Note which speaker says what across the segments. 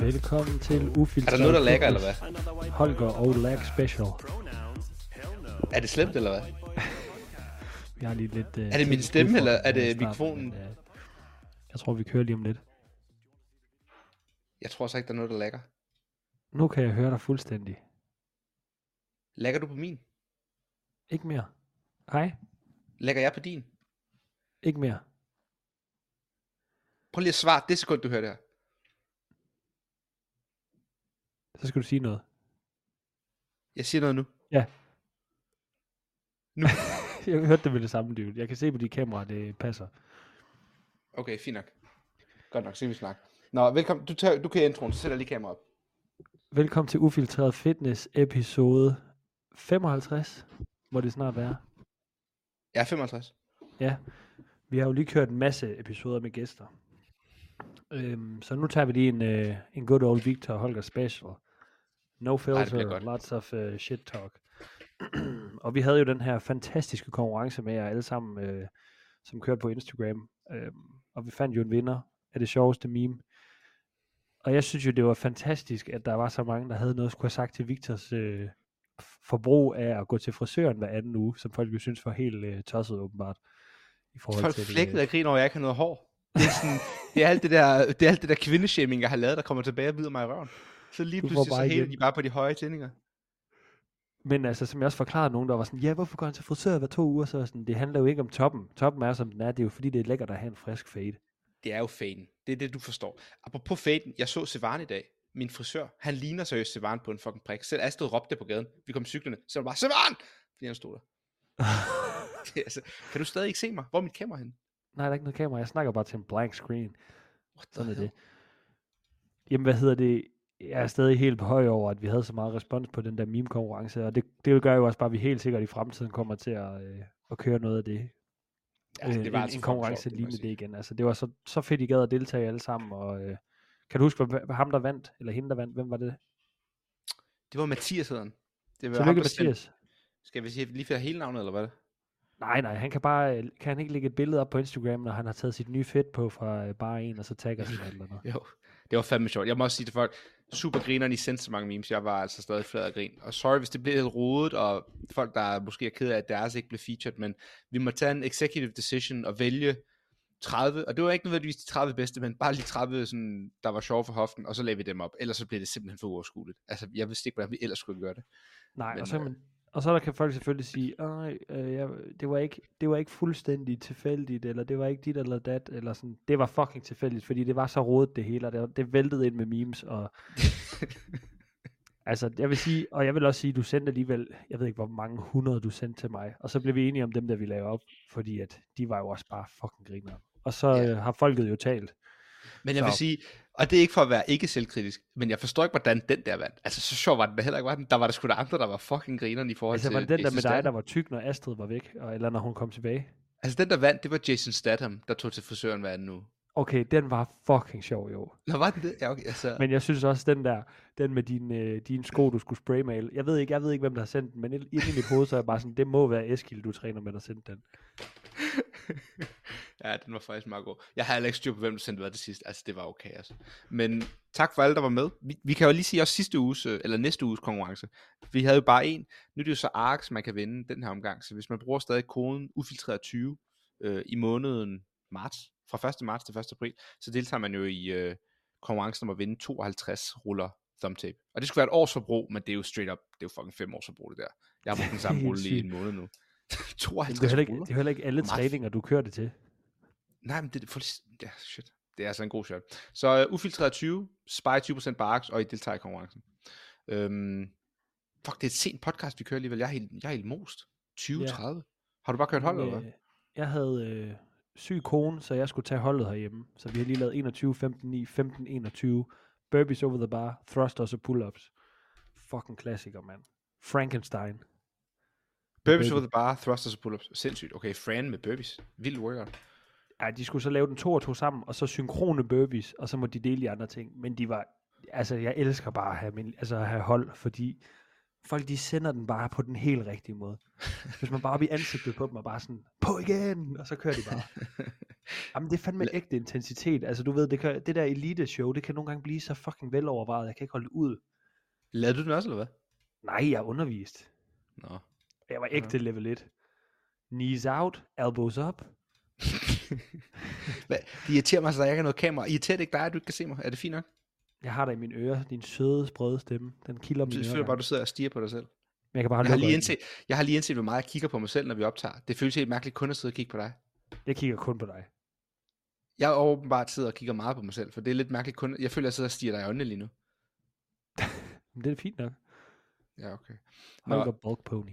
Speaker 1: Velkommen til Ufiltreret
Speaker 2: Er der noget, der lagger, eller hvad?
Speaker 1: Holger og Lag Special.
Speaker 2: Er det slemt, eller hvad?
Speaker 1: Vi har lige lidt... Uh,
Speaker 2: Er det min stemme, eller er det mikrofonen?
Speaker 1: Men, uh, jeg tror, vi kører lige om lidt.
Speaker 2: Jeg tror så ikke, der er noget, der lagger.
Speaker 1: Nu kan jeg høre dig fuldstændig.
Speaker 2: Lægger du på min?
Speaker 1: Ikke mere. Hej.
Speaker 2: Lægger jeg på din?
Speaker 1: Ikke mere.
Speaker 2: Prøv lige at svare det sekund, du hører det her.
Speaker 1: Så skal du sige noget.
Speaker 2: Jeg siger noget nu.
Speaker 1: Ja.
Speaker 2: Nu.
Speaker 1: jeg hørte det med det samme, dude. Jeg kan se på de kameraer, det passer.
Speaker 2: Okay, fint nok. Godt nok, så vi snakke. Nå, velkommen. Du, tager, du kan introen, så sætter jeg lige kamera op.
Speaker 1: Velkommen til Ufiltreret Fitness episode 55, må det snart være.
Speaker 2: Er 55.
Speaker 1: Ja, vi har jo lige kørt en masse episoder med gæster. Øhm, så nu tager vi lige en, uh, en good old Victor Holger special. No filter,
Speaker 2: godt.
Speaker 1: lots of uh, shit talk. og vi havde jo den her fantastiske konkurrence med jer alle sammen, uh, som kørte på Instagram. Øhm, og vi fandt jo en vinder af det sjoveste meme. Og jeg synes jo, det var fantastisk, at der var så mange, der havde noget at skulle have sagt til Victors øh, forbrug af at gå til frisøren hver anden uge, som folk jo synes var helt øh, tosset åbenbart. I forhold
Speaker 2: Folk
Speaker 1: til,
Speaker 2: flækkede af grin over, at jeg ikke har noget hår. Det er, sådan, det er alt det der, det er alt det der kvindeshaming, jeg har lavet, der kommer tilbage og bider mig i røven. Så lige
Speaker 1: Du
Speaker 2: pludselig, så
Speaker 1: bare
Speaker 2: hæver
Speaker 1: igen.
Speaker 2: de bare på de høje tændinger.
Speaker 1: Men altså, som jeg også forklarede nogen, der var sådan, ja, hvorfor går han til frisør hver to uger? Så sådan, det handler jo ikke om toppen. Toppen er, som den er. Det er jo fordi, det er lækkert at have en frisk fade.
Speaker 2: Det er jo faden. Det er det, du forstår. Apropos faden, jeg så Sevan i dag. Min frisør, han ligner seriøst Sevan på en fucking prik. Selv Astrid råbte på gaden. Vi kom cyklerne. Så var bare, Sevan! Fordi han stod der. Det altså, kan du stadig ikke se mig? Hvor er mit kamera henne?
Speaker 1: Nej, der er ikke noget kamera. Jeg snakker bare til en blank screen.
Speaker 2: What
Speaker 1: Sådan er det. Jamen, hvad hedder det? Jeg er stadig helt på høj over, at vi havde så meget respons på den der meme-konkurrence, og det, det gør jo også bare, at vi helt sikkert i fremtiden kommer til at, øh, at køre noget af det.
Speaker 2: Ja,
Speaker 1: øh,
Speaker 2: det var
Speaker 1: en,
Speaker 2: altså
Speaker 1: en konkurrence
Speaker 2: sjovt, jeg
Speaker 1: lignende det igen. Altså, det var så, så fedt, I gad at deltage alle sammen, og øh, kan du huske, hvad, ham der vandt, eller hende der vandt, hvem var det?
Speaker 2: Det var Mathias hedder han. Det var
Speaker 1: Så
Speaker 2: ham,
Speaker 1: Mathias.
Speaker 2: Skal vi sige lige for hele navnet, eller hvad?
Speaker 1: Nej, nej, han kan bare, øh, kan han ikke lægge et billede op på Instagram, når han har taget sit nye fedt på fra øh, bare en, og så tagger sig eller noget.
Speaker 2: Jo, det var fandme sjovt. Jeg må også sige til folk, super grineren, I sendte så mange memes. Jeg var altså stadig flad af grin. Og sorry, hvis det blev lidt rodet, og folk, der måske er ked af, at deres ikke blev featured, men vi må tage en executive decision og vælge 30, og det var ikke nødvendigvis de 30 bedste, men bare lige 30, sådan, der var sjove for hoften, og så lagde vi dem op. Ellers så blev det simpelthen for uoverskueligt. Altså, jeg vidste ikke, hvordan vi ellers skulle gøre det.
Speaker 1: Nej,
Speaker 2: Men,
Speaker 1: og så, kan
Speaker 2: øh,
Speaker 1: man, og så der kan folk selvfølgelig sige, "Ej, øh, jeg, det, var ikke, det var ikke fuldstændig tilfældigt, eller det var ikke dit eller dat, eller sådan. Det var fucking tilfældigt, fordi det var så rodet det hele, og det, det væltede ind med memes, og altså, jeg vil sige, og jeg vil også sige, du sendte alligevel, jeg ved ikke, hvor mange hundrede du sendte til mig, og så blev vi enige om dem, der vi lavede op, fordi at de var jo også bare fucking griner. Og så
Speaker 2: Ja.
Speaker 1: øh, har folket jo talt.
Speaker 2: Men jeg vil
Speaker 1: Så-
Speaker 2: sige, og det er ikke for at være ikke selvkritisk, men jeg forstår ikke, hvordan den der vandt. Altså, så sjov var den da heller ikke, var den? Der var der sgu da andre, der var fucking grineren i forhold
Speaker 1: Altså,
Speaker 2: til
Speaker 1: var det den der med dig, der var tyk, når Astrid var væk, og, eller når hun kom tilbage?
Speaker 2: Altså, den der vandt, det var Jason Statham, der tog til frisøren hver uge.
Speaker 1: Okay, den var fucking sjov, jo.
Speaker 2: Nå, var den det? Ja, okay, altså...
Speaker 1: Men jeg synes også, den der, den med din, øh, din sko, du skulle spraymale. Jeg ved ikke, jeg ved ikke, hvem der har sendt den, men inde i mit hoved, så er jeg bare sådan, det må være Eskild, du træner med, der sendte den.
Speaker 2: ja, den var faktisk meget god. Jeg har heller ikke styr på, hvem der sendte hvad til sidst. Altså, det var okay, altså. Men tak for alle, der var med. Vi, vi kan jo lige sige også sidste uges, øh, eller næste uges konkurrence. Vi havde jo bare en. Nu er det jo så ARX, man kan vinde den her omgang. Så hvis man bruger stadig koden ufiltreret20 øh, i måneden marts, fra 1. marts til 1. april, så deltager man jo i øh, konkurrencen om at vinde 52 ruller thumbtape. Og det skulle være et års forbrug, men det er jo straight up, det er jo fucking fem års forbrug det der. Jeg har brugt den samme rulle i en måned nu.
Speaker 1: Men
Speaker 2: 52
Speaker 1: det er, heller ikke, det er heller ikke alle træninger, du kører det til.
Speaker 2: Nej, men det er for, ja, shit. Det er altså en god shot. Så uh, ufiltreret 20, spy 20% barks, og I deltager i konkurrencen. Øhm, fuck, det er et sent podcast, vi kører alligevel. Jeg er helt, jeg er helt most. 2030. Har du bare kørt hold, eller hvad?
Speaker 1: Øh, jeg havde øh, syg kone, så jeg skulle tage holdet herhjemme. Så vi har lige lavet 21, 15, 9, 15, 21. Burpees over the bar, thrusters og pull-ups. Fucking klassiker, mand. Frankenstein.
Speaker 2: Burpees
Speaker 1: burpee.
Speaker 2: over the bar, thrusters og pull-ups. Sindssygt. Okay, Fran med burpees. Vild workout.
Speaker 1: Ja, de skulle så lave den to og to sammen, og så synkrone burpees, og så må de dele de andre ting. Men de var, altså jeg elsker bare at have, min, altså at have hold, fordi folk de sender den bare på den helt rigtige måde. Hvis man bare op i ansigtet på dem og bare sådan, på igen, og så kører de bare. Jamen, det er fandme ægte intensitet. Altså, du ved, det, kan, det der elite show, det kan nogle gange blive så fucking velovervejet. Jeg kan ikke holde det ud.
Speaker 2: Lavede du den også, eller hvad?
Speaker 1: Nej, jeg er undervist.
Speaker 2: Nå.
Speaker 1: Jeg var ægte level 1. Knees out, elbows up.
Speaker 2: Hvad? Det irriterer mig, så der ikke er noget kamera. Irriterer det ikke dig, at du ikke kan se mig? Er det fint nok?
Speaker 1: Jeg har dig i mine ører. Din søde, sprøde stemme. Den kilder mine
Speaker 2: Jeg
Speaker 1: ører.
Speaker 2: føler bare, du sidder og stiger på dig selv.
Speaker 1: Men jeg kan bare
Speaker 2: Jeg har, lige indset, jeg har lige indset, hvor meget jeg kigger på mig selv, når vi optager. Det føles helt mærkeligt kun at sidde og kigge på dig.
Speaker 1: Jeg kigger kun på dig.
Speaker 2: Jeg er åbenbart sidder og kigger meget på mig selv, for det er lidt mærkeligt kun... Jeg føler, jeg sidder og stiger dig i øjnene lige nu.
Speaker 1: Men det er fint nok.
Speaker 2: Ja, okay. Nå.
Speaker 1: Holger Bulk Pony.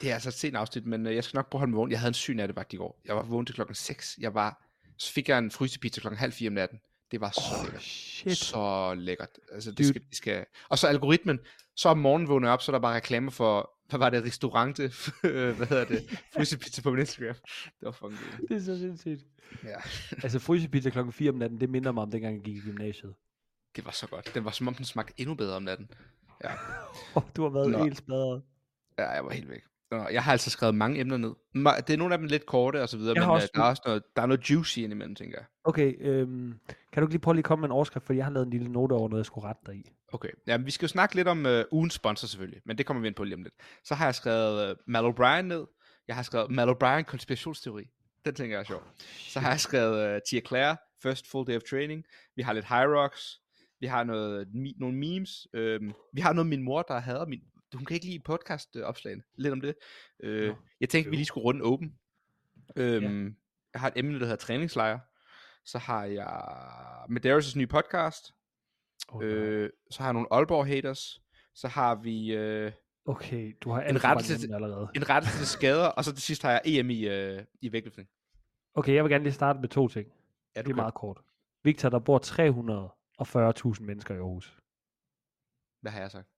Speaker 2: Det er altså et sent afsnit, men øh, jeg skal nok prøve at holde mig vågen. Jeg havde en syg nattevagt i går. Jeg var vågen til klokken 6. Jeg var... Så fik jeg en frysepizza klokken halv fire om natten. Det var så
Speaker 1: Oh,
Speaker 2: lækkert.
Speaker 1: shit.
Speaker 2: Så lækkert. Altså, det
Speaker 1: Dude.
Speaker 2: skal, det skal... Og så algoritmen. Så om morgenen vågner jeg op, så er der bare reklamer for... Hvad var det? Restaurante? hvad hedder det? Frysepizza på min Instagram. Det var fucking det.
Speaker 1: Det er så sindssygt.
Speaker 2: Ja.
Speaker 1: Altså frysepizza klokken 4 om natten, det minder mig om dengang jeg gik i gymnasiet.
Speaker 2: Det var så godt. Den var som om den smagte endnu bedre om natten. Ja.
Speaker 1: Oh, du har været
Speaker 2: Nå.
Speaker 1: helt smadret.
Speaker 2: Ja, jeg var helt væk. Nå, jeg har altså skrevet mange emner ned. Det er nogle af dem lidt korte og så videre,
Speaker 1: Jeg
Speaker 2: men øh,
Speaker 1: også-
Speaker 2: der, er også noget, der er noget juicy indimellem, tænker jeg.
Speaker 1: Okay, øhm, kan du ikke lige prøve lige at komme med en overskrift, fordi jeg har lavet en lille note over noget, jeg skulle rette dig i.
Speaker 2: Okay, ja, vi skal jo snakke lidt om øh, ugens sponsor selvfølgelig, men det kommer vi ind på lige om lidt. Så har jeg skrevet øh, Mal O'Brien ned. Jeg har skrevet Mal O'Brien konspirationsteori. Den tænker jeg er sjov. Så har jeg skrevet øh, Tia Claire, First Full Day of Training. Vi har lidt High Rocks. Vi har noget, mi- nogle memes. Øhm, vi har noget min mor, der hader min... Hun kan ikke lide podcast-opslagene. Lidt om det. Øh,
Speaker 1: Nå.
Speaker 2: jeg tænkte, vi lige skulle runde åben. Øhm,
Speaker 1: Ja.
Speaker 2: Jeg har et emne, der hedder træningslejr. Så har jeg Medeiros' nye podcast.
Speaker 1: Oh, øh,
Speaker 2: så har jeg nogle Aalborg haters. Så har vi øh,
Speaker 1: okay, du har
Speaker 2: en rettelse til-
Speaker 1: allerede.
Speaker 2: en rettelse til skader, og så til sidst har jeg EM i, øh, i vægtløftning.
Speaker 1: Okay, jeg vil gerne lige starte med to ting.
Speaker 2: Ja,
Speaker 1: Det er meget kort. Victor, der bor 340.000 mennesker i Aarhus.
Speaker 2: Hvad har jeg sagt?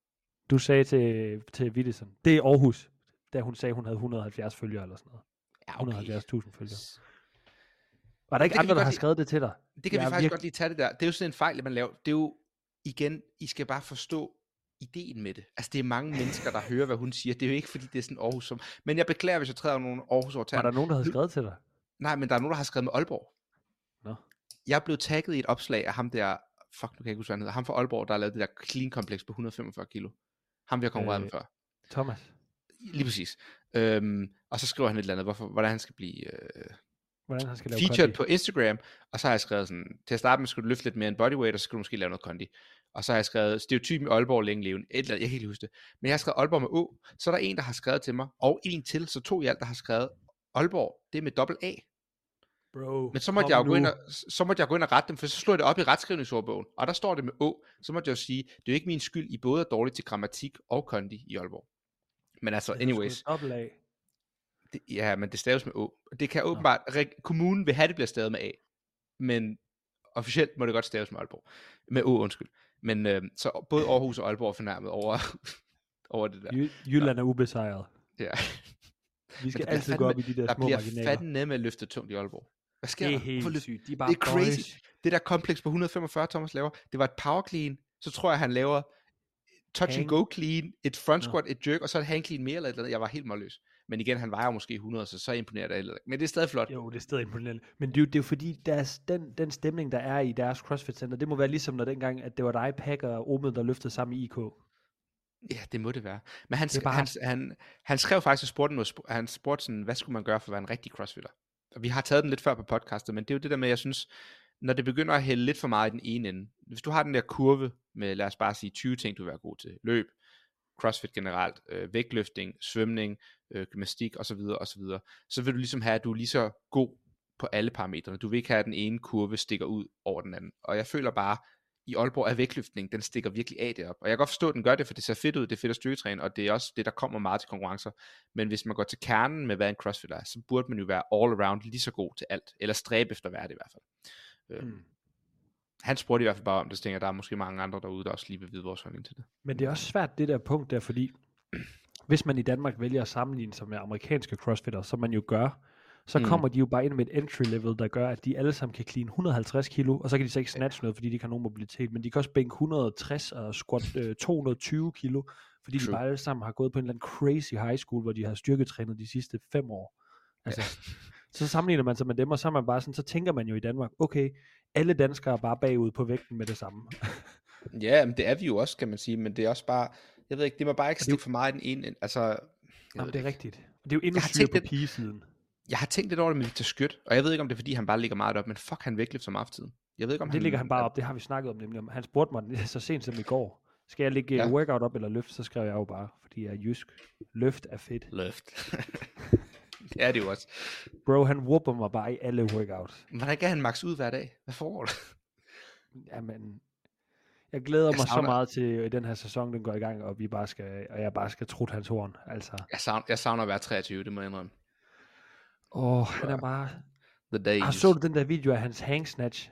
Speaker 1: Du sagde til, til Wittesen, det er Aarhus, da hun sagde, hun havde 170 følgere eller sådan noget.
Speaker 2: Ja,
Speaker 1: 170.000 følgere. Var der ikke andre, der har
Speaker 2: lide.
Speaker 1: skrevet det til dig?
Speaker 2: Det kan
Speaker 1: Jeg
Speaker 2: vi faktisk
Speaker 1: virke-
Speaker 2: godt lige tage det der. Det er jo sådan en fejl, man laver. Det er jo, igen, I skal bare forstå ideen med det. Altså, det er mange mennesker, der hører, hvad hun siger. Det er jo ikke, fordi det er sådan Aarhus som... Men jeg beklager, hvis jeg træder nogle Aarhus over
Speaker 1: Var der nogen, der havde skrevet til dig?
Speaker 2: Nej, men der er nogen, der har skrevet med Aalborg.
Speaker 1: Nå.
Speaker 2: Jeg blev tagget i et opslag af ham der... Fuck, nu kan jeg ikke huske, hvad han hedder. Ham fra Aalborg, der har lavet det der clean kompleks på 145 kilo. Ham vi har konkurreret
Speaker 1: Øh,
Speaker 2: med før.
Speaker 1: Thomas,
Speaker 2: Lige præcis. Øhm, og så skriver han et eller andet, hvorfor, hvordan han skal blive øh,
Speaker 1: hvordan han skal lave
Speaker 2: featured
Speaker 1: kondi?
Speaker 2: på Instagram, og så har jeg skrevet sådan, til at starte med skulle du løfte lidt mere end bodyweight, og så skulle du måske lave noget kondi. Og så har jeg skrevet, stereotypen i Aalborg længe levende, et eller andet, jeg kan ikke huske det. Men jeg har skrevet Aalborg med Å, så er der en, der har skrevet til mig, og en til, så to i alt, der har skrevet Aalborg, det er med dobbelt A.
Speaker 1: Bro,
Speaker 2: Men så måtte, jeg jo gå ind og, så måtte jeg gå ind og rette dem, for så slog jeg det op i retskrivningsordbogen, og der står det med Å, så måtte jeg jo sige, det er jo ikke min skyld, I både er dårlige til grammatik og kondi i Aalborg. Men altså, anyways, det, ja, men det staves med Å. Det kan åbenbart, reg- kommunen vil have, det bliver stavet med A, men officielt må det godt staves med Aalborg. Med Å, undskyld. Men øh, så både Aarhus og Aalborg er fornærmet over, over det der.
Speaker 1: Jy- Jylland er ubesejret.
Speaker 2: Ja.
Speaker 1: Vi skal
Speaker 2: bliver
Speaker 1: altid gå op i de der
Speaker 2: Der
Speaker 1: små
Speaker 2: bliver
Speaker 1: marginaler.
Speaker 2: fandme med at løfte tungt i Aalborg. Hvad sker
Speaker 1: Det er
Speaker 2: der?
Speaker 1: Helt
Speaker 2: løf-
Speaker 1: sygt. De er bare
Speaker 2: det er crazy.
Speaker 1: boys.
Speaker 2: Det der kompleks på 145, Thomas laver, det var et power clean. Så tror jeg, han laver touch and
Speaker 1: Hang.
Speaker 2: go clean, et front squat, et jerk, og så et hang clean mere eller et eller andet. Jeg var helt målløs. Men igen, han vejer måske 100, så så imponerer det eller Men det er stadig flot.
Speaker 1: Jo, det er stadig imponerende. Men det, er jo- det er jo fordi, deres, den, den stemning, der er i deres CrossFit Center, det må være ligesom når dengang, at det var dig, Pack og Omid, der løftede sammen i IK.
Speaker 2: Ja, det må det være. Men han, bare... han, han, han skrev faktisk, at spurgte, noget, sp- han spurgte sådan, hvad skulle man gøre for at være en rigtig crossfitter? Og vi har taget den lidt før på podcastet, men det er jo det der med, jeg synes, når det begynder at hælde lidt for meget i den ene ende. Hvis du har den der kurve med, lad os bare sige, 20 ting, du vil være god til. Løb, crossfit generelt, øh, vægtløftning, svømning, øh, gymnastik osv., osv., så vil du ligesom have, at du er lige så god på alle parametrene. Du vil ikke have, at den ene kurve stikker ud over den anden. Og jeg føler bare, i Aalborg er vægtløftning, den stikker virkelig af derop. Og jeg kan godt forstå, at den gør det, for det ser fedt ud, det er fedt at styrketræne, og det er også det, der kommer meget til konkurrencer. Men hvis man går til kernen med, hvad en crossfit er, så burde man jo være all around lige så god til alt, eller stræbe efter at være det i hvert fald.
Speaker 1: Mm.
Speaker 2: Han spurgte i hvert fald bare om det, så tænker jeg, der er måske mange andre derude, der også lige vil vide vores holdning til det.
Speaker 1: Men det er også svært, det der punkt der, fordi hvis man i Danmark vælger at sammenligne sig med amerikanske crossfitter, som man jo gør, så
Speaker 2: Mm.
Speaker 1: mm. kommer de jo bare ind med et entry level, der gør, at de alle sammen kan clean 150 kilo, og så kan de så ikke snatch noget, fordi de ikke har nogen mobilitet, men de kan også bænke 160 og squat øh, 220 kilo, fordi True. De bare alle sammen har gået på en eller anden crazy high school, hvor de har styrketrænet de sidste fem år. Altså, Så sammenligner man sig med dem, og så er man bare sådan, så tænker man jo i Danmark, okay, alle danskere er bare bagud på vægten med det samme.
Speaker 2: Ja, men det er vi jo også, kan man sige, men det er også bare, jeg ved ikke, det må bare ikke stikke for meget den ene, altså,
Speaker 1: Jamen, det er rigtigt. Det er jo endnu syre på pigesiden.
Speaker 2: Jeg har tænkt lidt over det med Victor Skødt, og jeg ved ikke, om det er, fordi han bare ligger meget op, men fuck, han vægtløft som aftiden. Jeg ved ikke, om
Speaker 1: Det ligger han bare op, det har vi snakket om nemlig. om. Han spurgte mig så sent som i går, skal jeg lægge
Speaker 2: Ja.
Speaker 1: ja. workout op eller løft, så skrev jeg jo bare, fordi jeg er jysk. Løft er fedt.
Speaker 2: Løft. det er det jo også.
Speaker 1: Bro, han whooper mig bare i alle workouts.
Speaker 2: Hvordan kan han max ud hver dag? Hvad foregår der?
Speaker 1: Jamen, jeg glæder
Speaker 2: Jeg
Speaker 1: mig så
Speaker 2: savner-
Speaker 1: meget til at den her sæson, den går i gang, og, vi bare skal, og jeg bare skal trutte hans horn. Altså,
Speaker 2: Jeg savner, jeg savner at være 23, det må jeg indrømme.
Speaker 1: Åh, han er bare...
Speaker 2: The days.
Speaker 1: Har så du den der video af hans hang snatch?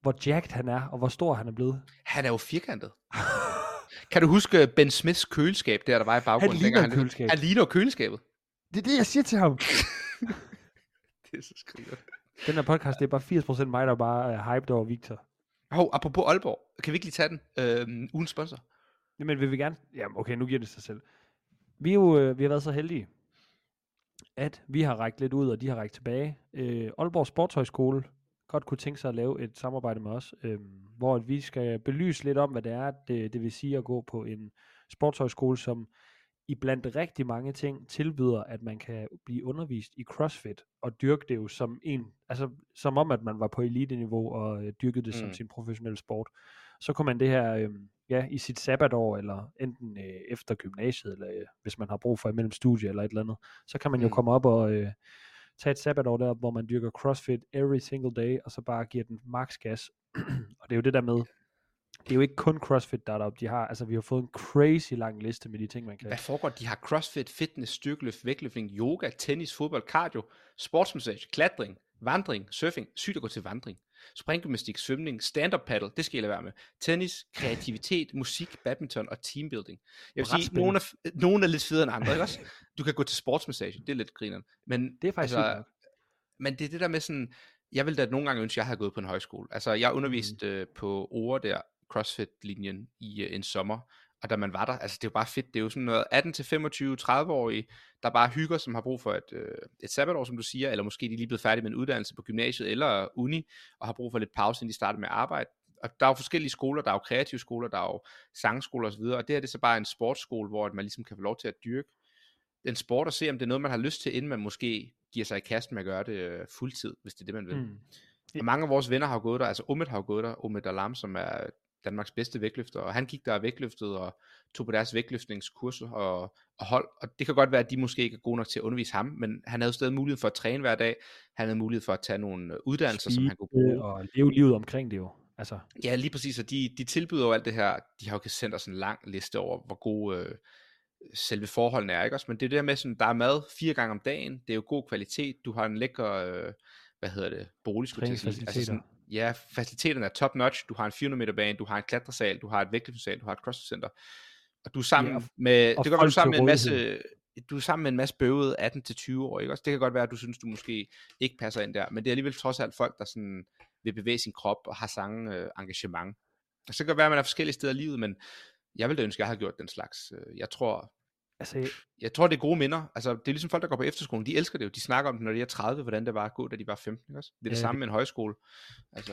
Speaker 1: Hvor jacked han er, og hvor stor han er blevet.
Speaker 2: Han er jo firkantet. kan du huske Ben Smiths køleskab, der der var i baggrunden?
Speaker 1: ligner
Speaker 2: dengang
Speaker 1: et køleskab.
Speaker 2: Han ligner køleskabet.
Speaker 1: Det er det, jeg siger til ham.
Speaker 2: Det er så skriver.
Speaker 1: Den her podcast, det er bare 80% mig, der bare er hyped over Victor.
Speaker 2: Hov, apropos Aalborg. Kan vi ikke lige tage den? Øhm, ugens sponsor.
Speaker 1: Jamen, vil vi gerne... Jamen, okay, nu giver det sig selv. Vi, er jo, øh, vi har været så heldige, at vi har rækket lidt ud, og de har rækket tilbage. Øh, Aalborg Sportshøjskole godt kunne tænke sig at lave et samarbejde med os, øh, hvor vi skal belyse lidt om, hvad det er, det, det vil sige at gå på en sportshøjskole, som i blandt rigtig mange ting tilbyder, at man kan blive undervist i CrossFit, og dyrke det jo som en, altså som om, at man var på elite-niveau og øh, dyrkede det mm. Som sin professionelle sport. Så kunne man det her, øh, ja, i sit sabbatår, eller enten øh, efter gymnasiet, eller øh, hvis man har brug for imellem studie eller et eller andet, så kan man jo
Speaker 2: Mm.
Speaker 1: komme op og øh, tage et sabbatår der, hvor man dyrker CrossFit every single day, og så bare giver den max gas. og det er jo det der med, det er jo ikke kun CrossFit, der er deroppe. De har, altså, vi har fået en crazy lang liste med de ting, man kan.
Speaker 2: Hvad foregår? De har crossfit, fitness, styrkeløft, vægtløftning, yoga, tennis, fodbold, cardio, sportsmassage, klatring, vandring, surfing, sygt at gå til vandring, springgymnastik, svømning, stand-up paddle, det skal jeg lade være med, tennis, kreativitet, musik, badminton og teambuilding. Jeg vil sige, nogle er, nogle er lidt federe end andre, ikke også? Du kan gå til sportsmassage, det er lidt grineren. Men,
Speaker 1: Det er faktisk
Speaker 2: altså, men det er det der med sådan, jeg ville da nogle gange ønske, at jeg havde gået på en højskole. Altså, jeg underviste øh, på Ore der, CrossFit-linjen i øh, en sommer, og da man var der, altså det er jo bare fedt, det er jo sådan noget 18 til 25, 30-årige, der bare hygger, som har brug for et, øh, et sabbatår, som du siger, eller måske de er lige blevet færdige med en uddannelse på gymnasiet eller uni, og har brug for lidt pause, inden de starter med arbejde. Og der er jo forskellige skoler, der er jo kreative skoler, der er jo sangskoler osv., og det her det er så bare en sportsskole, hvor man ligesom kan få lov til at dyrke en sport og se, om det er noget, man har lyst til, inden man måske giver sig i kast med at gøre det øh, fuldtid, hvis det er det, man vil. Mm. Og mange af vores venner har gået der, altså Omid har gået der, Omid Alam, som er Danmarks bedste vægtløfter, og han gik der og vægtløftede og tog på deres vægtløftningskurser og, og hold, og det kan godt være, at de måske ikke er gode nok til at undervise ham, men han havde stadig mulighed for at træne hver dag, han havde mulighed for at tage nogle øh, uddannelser, som han kunne bruge.
Speaker 1: Og leve livet omkring det jo. Altså,
Speaker 2: Ja, lige præcis, og de, de tilbyder jo alt det her, de har jo sendt os en lang liste over, hvor gode øh, selve forholdene er, ikke også? Men det er det der med, sådan, der er mad fire gange om dagen, det er jo god kvalitet, du har en lækker, øh, hvad hedder det, bolig, skulle til sige. Altså sådan, ja, faciliteterne er top notch, du har en 400 meter bane, du har en klatresal, du har et vægtløftesal, du har et crossfit-center, og du er sammen
Speaker 1: Ja, og-
Speaker 2: med,
Speaker 1: og
Speaker 2: det være, du sammen med
Speaker 1: til
Speaker 2: en masse, du er sammen med en masse bøvede 18-20 år, ikke også? Det kan godt være, at du synes, du måske ikke passer ind der, men det er alligevel trods alt folk, der sådan vil bevæge sin krop og har samme øh, engagement. Og så kan det være, at man er forskellige steder i livet, men jeg ville da ønske, at jeg havde gjort den slags. Øh, Jeg tror,
Speaker 1: altså,
Speaker 2: jeg tror, det er gode minder. Altså, det er ligesom folk, der går på efterskolen. De elsker det jo. De snakker om det, når de er 30, hvordan det var at gå, da de var 15. Ikke også? Det er det
Speaker 1: Ja,
Speaker 2: samme
Speaker 1: det-
Speaker 2: med en højskole. Altså,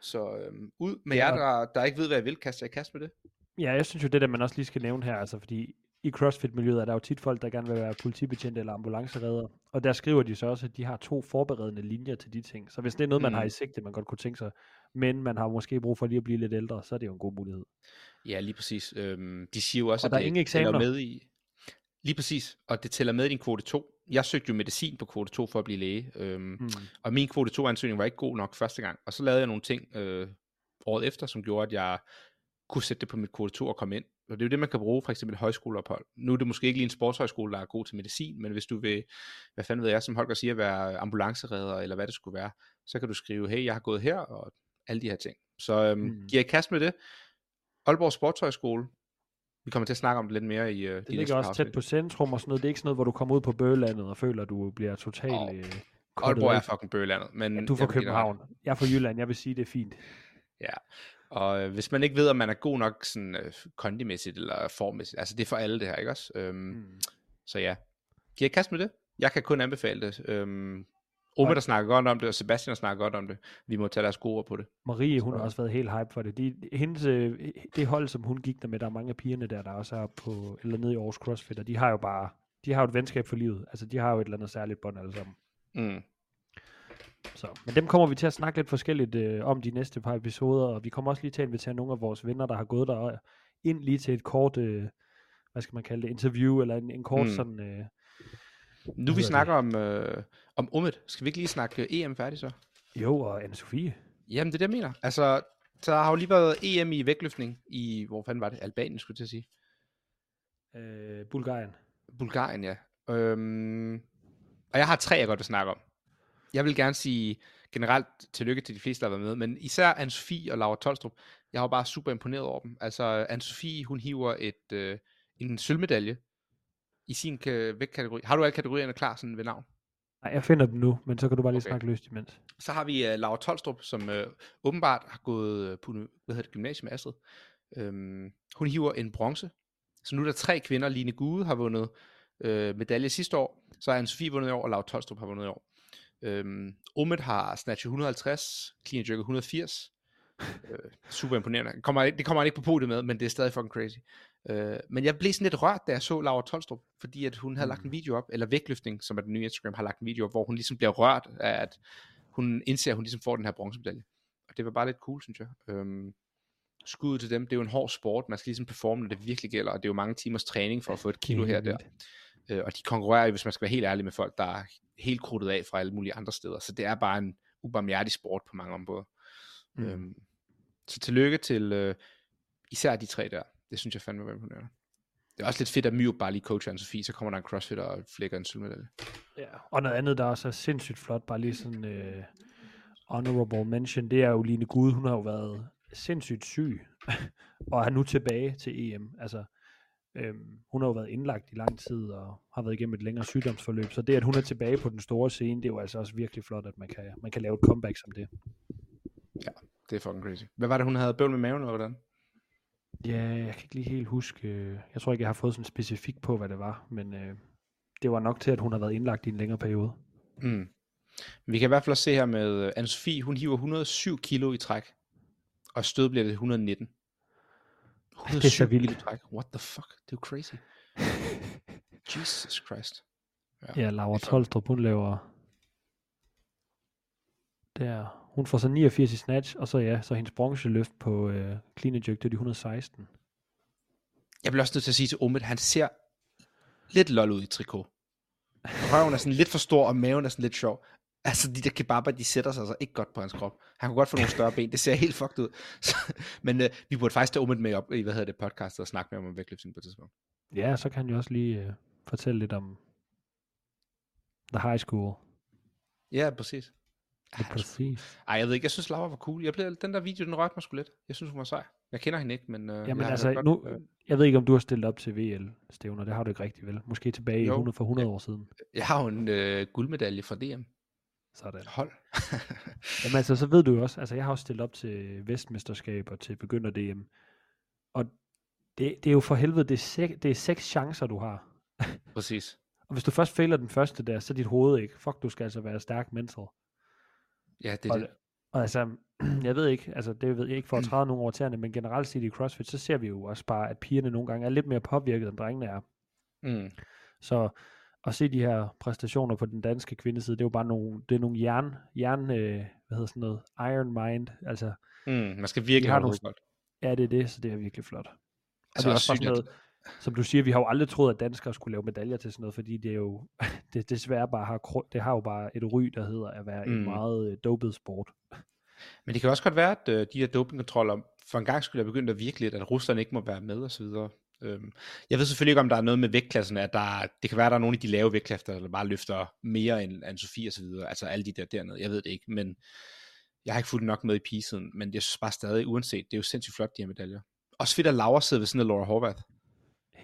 Speaker 2: så øhm, ud med
Speaker 1: Ja,
Speaker 2: jer, der, der ikke ved, hvad jeg vil, kaste jer i kast med det.
Speaker 1: Ja, jeg synes jo, det der man også lige skal nævne her, altså fordi i CrossFit-miljøet er der jo tit folk, der gerne vil være politibetjente eller ambulanceredder, og der skriver de så også, at de har to forberedende linjer til de ting. Så hvis det er noget, man
Speaker 2: Mm.
Speaker 1: har i sigte, man godt kunne tænke sig, men man har måske brug for lige at blive lidt ældre, så er det jo en god mulighed.
Speaker 2: Ja, lige præcis. Øhm, de siger jo også,
Speaker 1: Og der
Speaker 2: at
Speaker 1: er
Speaker 2: det
Speaker 1: ingen eksamener.
Speaker 2: med i... Lige præcis, og det tæller med i din kvote 2. Jeg søgte jo medicin på kvote 2 for at blive læge, øhm,
Speaker 1: Hmm.
Speaker 2: og min kvote 2 ansøgning var ikke god nok første gang. Og så lavede jeg nogle ting øh, året efter, som gjorde, at jeg kunne sætte det på mit kvote 2 og komme ind. Og det er jo det, man kan bruge for eksempel højskoleophold. Nu er det måske ikke lige en sportshøjskole, der er god til medicin, men hvis du vil, hvad fanden ved jeg, som Holger siger, være ambulanceredder, eller hvad det skulle være, så kan du skrive, hey, jeg har gået her, og alle de her ting. Så øhm,
Speaker 1: Mm.
Speaker 2: mm. giver jeg kast med det. Aalborg Sportshøjskole, vi kommer til at snakke om det lidt mere i uh,
Speaker 1: Det ligger også tæt på centrum og sådan noget. Det er ikke sådan noget, hvor du kommer ud på bøgelandet og føler, at du bliver totalt
Speaker 2: Åh,
Speaker 1: øh,
Speaker 2: Aalborg er fucking bøgelandet. Men
Speaker 1: ja, du er fra
Speaker 2: jeg.
Speaker 1: København. Jeg er fra Jylland. Jeg vil sige, det er fint.
Speaker 2: Og øh, hvis man ikke ved, om man er god nok sådan øh, kondimæssigt eller formmæssigt, altså det er for alle det her, ikke også? Øhm, mm. Så ja, giver jeg kast med det? Jeg kan kun anbefale det. Øhm, Ome, der snakker godt om det, og Sebastian, der snakker godt om det. Vi må tage deres gode ord på det.
Speaker 1: Marie, hun har
Speaker 2: Så-
Speaker 1: også været helt hype for det. De, hendes, øh, det hold, som hun gik der med, der er mange af pigerne der, der også er på, eller nede i Aarhus CrossFit, og de har jo bare, de har jo et venskab for livet. Altså, de har jo et eller andet særligt bånd alle sammen.
Speaker 2: Mm.
Speaker 1: Så, men dem kommer vi til at snakke lidt forskelligt øh, om de næste par episoder, og vi kommer også lige til at invitere nogle af vores venner, der har gået der ind lige til et kort, øh, hvad skal man kalde det, interview, eller en, en kort
Speaker 2: mm.
Speaker 1: sådan, øh,
Speaker 2: Nu vi snakker om, øh, om Ummet. Skal vi ikke lige snakke øh, EM færdig så?
Speaker 1: jo, og Anne-Sophie.
Speaker 2: Jamen, det er det, jeg mener. Altså, der har jo lige været EM i vægtløftning i, hvor fanden var det? Albanien, skulle jeg til at sige.
Speaker 1: Øh, Bulgarien.
Speaker 2: Bulgarien, ja. Øhm, og jeg har tre, jeg godt vil snakke om. Jeg vil gerne sige generelt tillykke til de fleste, der har været med, men især Anne-Sophie og Laura Tolstrup. Jeg var bare super imponeret over dem. Altså, Anne-Sophie, hun hiver et, øh, en sølvmedalje i sin ka- vægtkategori. Har du alle kategorierne klar sådan ved navn?
Speaker 1: Nej, jeg finder dem nu, men så kan du bare lige
Speaker 2: Okay.
Speaker 1: snakke løst imens.
Speaker 2: Så har vi uh, Laura Tolstrup, som uh, åbenbart har gået uh, på hvad hedder det, gymnasium med Astrid. Um, hun hiver en bronze. Så nu er der tre kvinder. Line Gude har vundet uh, medalje sidste år. Så har Anne-Sophie vundet i år, og Laura Tolstrup har vundet i år. Um, Omid har snatchet 150, clean jerket 180. uh, super imponerende. Kommer, det kommer han ikke på podiet med, men det er stadig fucking crazy. Uh, men jeg blev sådan lidt rørt, da jeg så Laura Tolstrup, fordi at hun havde lagt en video op, eller vægtløftning, som er den nye Instagram, har lagt en video op, hvor hun ligesom bliver rørt af, at hun indser, at hun ligesom får den her bronzemedalje. Og det var bare lidt cool, synes jeg. Øhm, skud til dem. Det er jo en hård sport. Man skal ligesom performe, når det virkelig gælder. Og det er jo mange timers træning for at få et kilo her og der. Øh, og de konkurrerer jo, hvis man skal være helt ærlig med folk, der er helt krudtet af fra alle mulige andre steder. Så det er bare en ubarmhjertig sport på mange områder. Mm.
Speaker 1: Mm.
Speaker 2: Øhm, så tillykke til øh, især de tre der. Det synes jeg fandme var imponerende. Det er også lidt fedt, at Myo bare lige coacher Anne-Sophie, så kommer der en crossfitter og flækker en sølvmedalje.
Speaker 1: Ja, og noget andet, der også er sindssygt flot, bare lige sådan øh, honorable mention, det er jo Line Gud, hun har jo været sindssygt syg, og er nu tilbage til EM. Altså, øhm, hun har jo været indlagt i lang tid, og har været igennem et længere sygdomsforløb, så det, at hun er tilbage på den store scene, det er jo altså også virkelig flot, at man kan, man kan lave et comeback som det.
Speaker 2: Det er fucking crazy. Hvad var det, hun havde bøvl med maven, eller hvordan?
Speaker 1: Ja, jeg kan ikke lige helt huske, øh, jeg tror ikke, jeg har fået sådan specifikt på, hvad det var, men øh, det var nok til, at hun har været indlagt i en længere periode.
Speaker 2: Mm. Vi kan i hvert fald se her med øh, Anne-Sophie, hun hiver 107 kilo i træk, og stød bliver det 119.
Speaker 1: det er så
Speaker 2: 107 kilo i
Speaker 1: vildt.
Speaker 2: træk. What the fuck? Det er jo crazy. Jesus Christ.
Speaker 1: Ja, Laura
Speaker 2: det er
Speaker 1: Tolstrup, hun laver... Der. Hun får så 89 i snatch, og så ja, så hendes bronzeløft på øh, clean and jerk, det er de 116.
Speaker 2: Jeg bliver også nødt til at sige til Omid, han ser lidt lol ud i trikot. Røven er sådan lidt for stor, og maven er sådan lidt sjov. Altså, de der kebaber, de sætter sig altså ikke godt på hans krop. Han kunne godt få nogle større ben. Det ser helt fucked ud. Så, men øh, vi burde faktisk tage Omid med op i, hvad hedder det, podcast og snakke med ham om vægtløftning på et tidspunkt.
Speaker 1: Ja, så kan han jo også lige øh, fortælle lidt om The High School.
Speaker 2: Ja, præcis.
Speaker 1: Ja, præcis.
Speaker 2: Ej, jeg ved ikke, jeg synes Laura var cool. Jeg blev, den der video, den rørte mig sgu lidt. Jeg synes, hun var sej. Jeg kender hende ikke, men... Øh,
Speaker 1: Jamen
Speaker 2: jeg
Speaker 1: altså,
Speaker 2: godt,
Speaker 1: nu,
Speaker 2: øh,
Speaker 1: jeg ved ikke, om du har stillet op til VL-stævner. Det har du ikke rigtigt, vel? Måske tilbage i
Speaker 2: Jo.
Speaker 1: 100 for 100 år siden.
Speaker 2: Jeg har jo en øh, guldmedalje fra DM.
Speaker 1: Sådan.
Speaker 2: Hold.
Speaker 1: Jamen altså, så ved du jo også, altså jeg har også stillet op til Vestmesterskaber, til begynder DM. Og det, det er jo for helvede, det er, sek, det er seks chancer, du har.
Speaker 2: præcis.
Speaker 1: Og hvis du først fejler den første der, så er dit hoved ikke. Fuck, du skal altså være stærk mental.
Speaker 2: Ja, det er
Speaker 1: og,
Speaker 2: det.
Speaker 1: og altså, jeg ved ikke, altså det ved jeg ikke for at træde nogen over tæerne, men generelt set i CrossFit, så ser vi jo også bare, at pigerne nogle gange er lidt mere påvirket, end drengene er.
Speaker 2: Mm.
Speaker 1: Så at se de her præstationer på den danske kvindeside, det er jo bare nogle, det er nogle jern, jern øh, hvad hedder sådan noget, iron mind, altså,
Speaker 2: Mm. Man skal virkelig have
Speaker 1: nogle-
Speaker 2: godt.
Speaker 1: ja, det er det, så det er virkelig flot. Og
Speaker 2: Altså
Speaker 1: det er
Speaker 2: også
Speaker 1: også
Speaker 2: sygt,
Speaker 1: sådan noget, som du siger, vi har jo aldrig troet, at danskere skulle lave medaljer til sådan noget, fordi det er jo, det desværre bare har, det har jo bare et ry, der hedder at være mm. En meget øh, dopet sport.
Speaker 2: Men det kan også godt være, at øh, de her dopingkontroller for en gang skulle have begyndt at virke lidt, at Rusland ikke må være med og så videre. Øhm, jeg ved selvfølgelig ikke, om der er noget med vægtklasserne, at der, er- det kan være, at der er nogle af de lave vægtklasser, der bare løfter mere end, end Sofie og så videre, altså alle de der dernede, jeg ved det ikke, men jeg har ikke fulgt nok med i pigesiden, men jeg synes bare stadig, uanset, det er jo sindssygt flot, de her medaljer. Også fedt, at Laura sidder ved siden af Laura Horvath.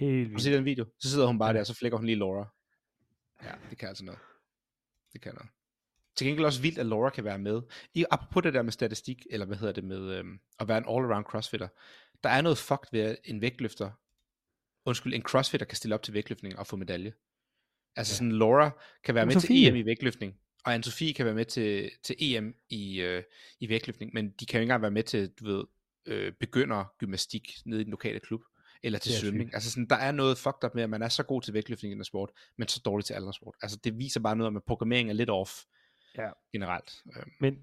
Speaker 1: Helt vildt.
Speaker 2: den video? Så sidder hun bare der, og så flækker hun lige Laura. Ja, det kan altså noget. Det kan noget. Til gengæld også vildt, at Laura kan være med. I, apropos det der med statistik, eller hvad hedder det med øhm, at være en all-around crossfitter. Der er noget fucked ved, at en vægtløfter, undskyld, en crossfitter kan stille op til vægtløftning og få medalje. Altså
Speaker 1: Ja.
Speaker 2: sådan, Laura kan være med
Speaker 1: Sofie.
Speaker 2: til EM i vægtløftning, Og Anne-Sophie kan være med til, til EM i, øh, i vægtløftning, men de kan jo ikke engang være med til, du ved, øh, begynder gymnastik nede i den lokale klub, eller til svømning. Altså sådan, der er noget fucked up med, at man er så god til vægtløftning i sport, men så dårlig til andre sport. Altså det viser bare noget om, at programmering er lidt off
Speaker 1: Ja.
Speaker 2: generelt. Øh,
Speaker 1: Men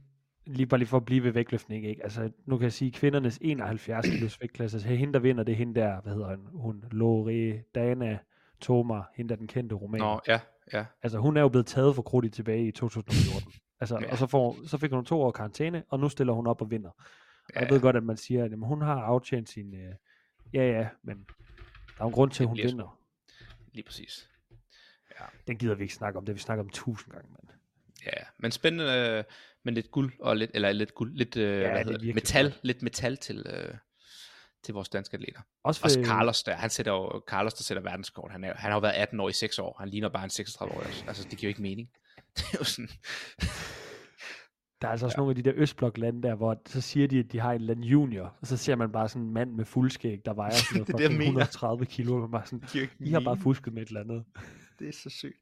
Speaker 1: lige bare lige for at blive ved vægtløftning, ikke? Altså, nu kan jeg sige, kvindernes 71 kilos vægtklasse, så hende, der vinder, det er hende der, hvad hedder hun, hun Loredana Toma, hende der den kendte roman.
Speaker 2: Nå, ja, ja.
Speaker 1: Altså, hun er jo blevet taget for krudtigt tilbage i 2014. Altså,
Speaker 2: Ja.
Speaker 1: og så, får, så fik hun to år karantæne, og nu stiller hun op og vinder. Og
Speaker 2: ja,
Speaker 1: jeg ved godt, at man siger, at jamen, hun har aftjent sin... Øh, ja, ja, men der er jo en grund til, at hun vinder.
Speaker 2: Lige præcis.
Speaker 1: Den gider vi ikke snakke om, det vi snakket om tusind gange, mand.
Speaker 2: Ja, men spændende, øh, men lidt guld og lidt, eller lidt guld, lidt, øh,
Speaker 1: er
Speaker 2: hvad hedder metal,
Speaker 1: flot.
Speaker 2: lidt metal til, øh, til vores danske atleter.
Speaker 1: Også,
Speaker 2: Også
Speaker 1: for-
Speaker 2: Carlos der, han sætter jo, Carlos der sætter verdenskort, han, er, han har jo været 18 år i 6 år, han ligner bare en 36 år også. Altså, det giver jo ikke mening. Det er jo sådan,
Speaker 1: Der er altså også ja. nogle af de der Østblok-lande der, hvor så siger de, at de har en eller anden junior, og så ser man bare sådan en mand med fuldskæg, der vejer sådan noget
Speaker 2: Det det, jeg
Speaker 1: fucking
Speaker 2: mener.
Speaker 1: 130 kilo, og man bare sådan, I har bare fusket med et eller andet.
Speaker 2: Det er så sygt.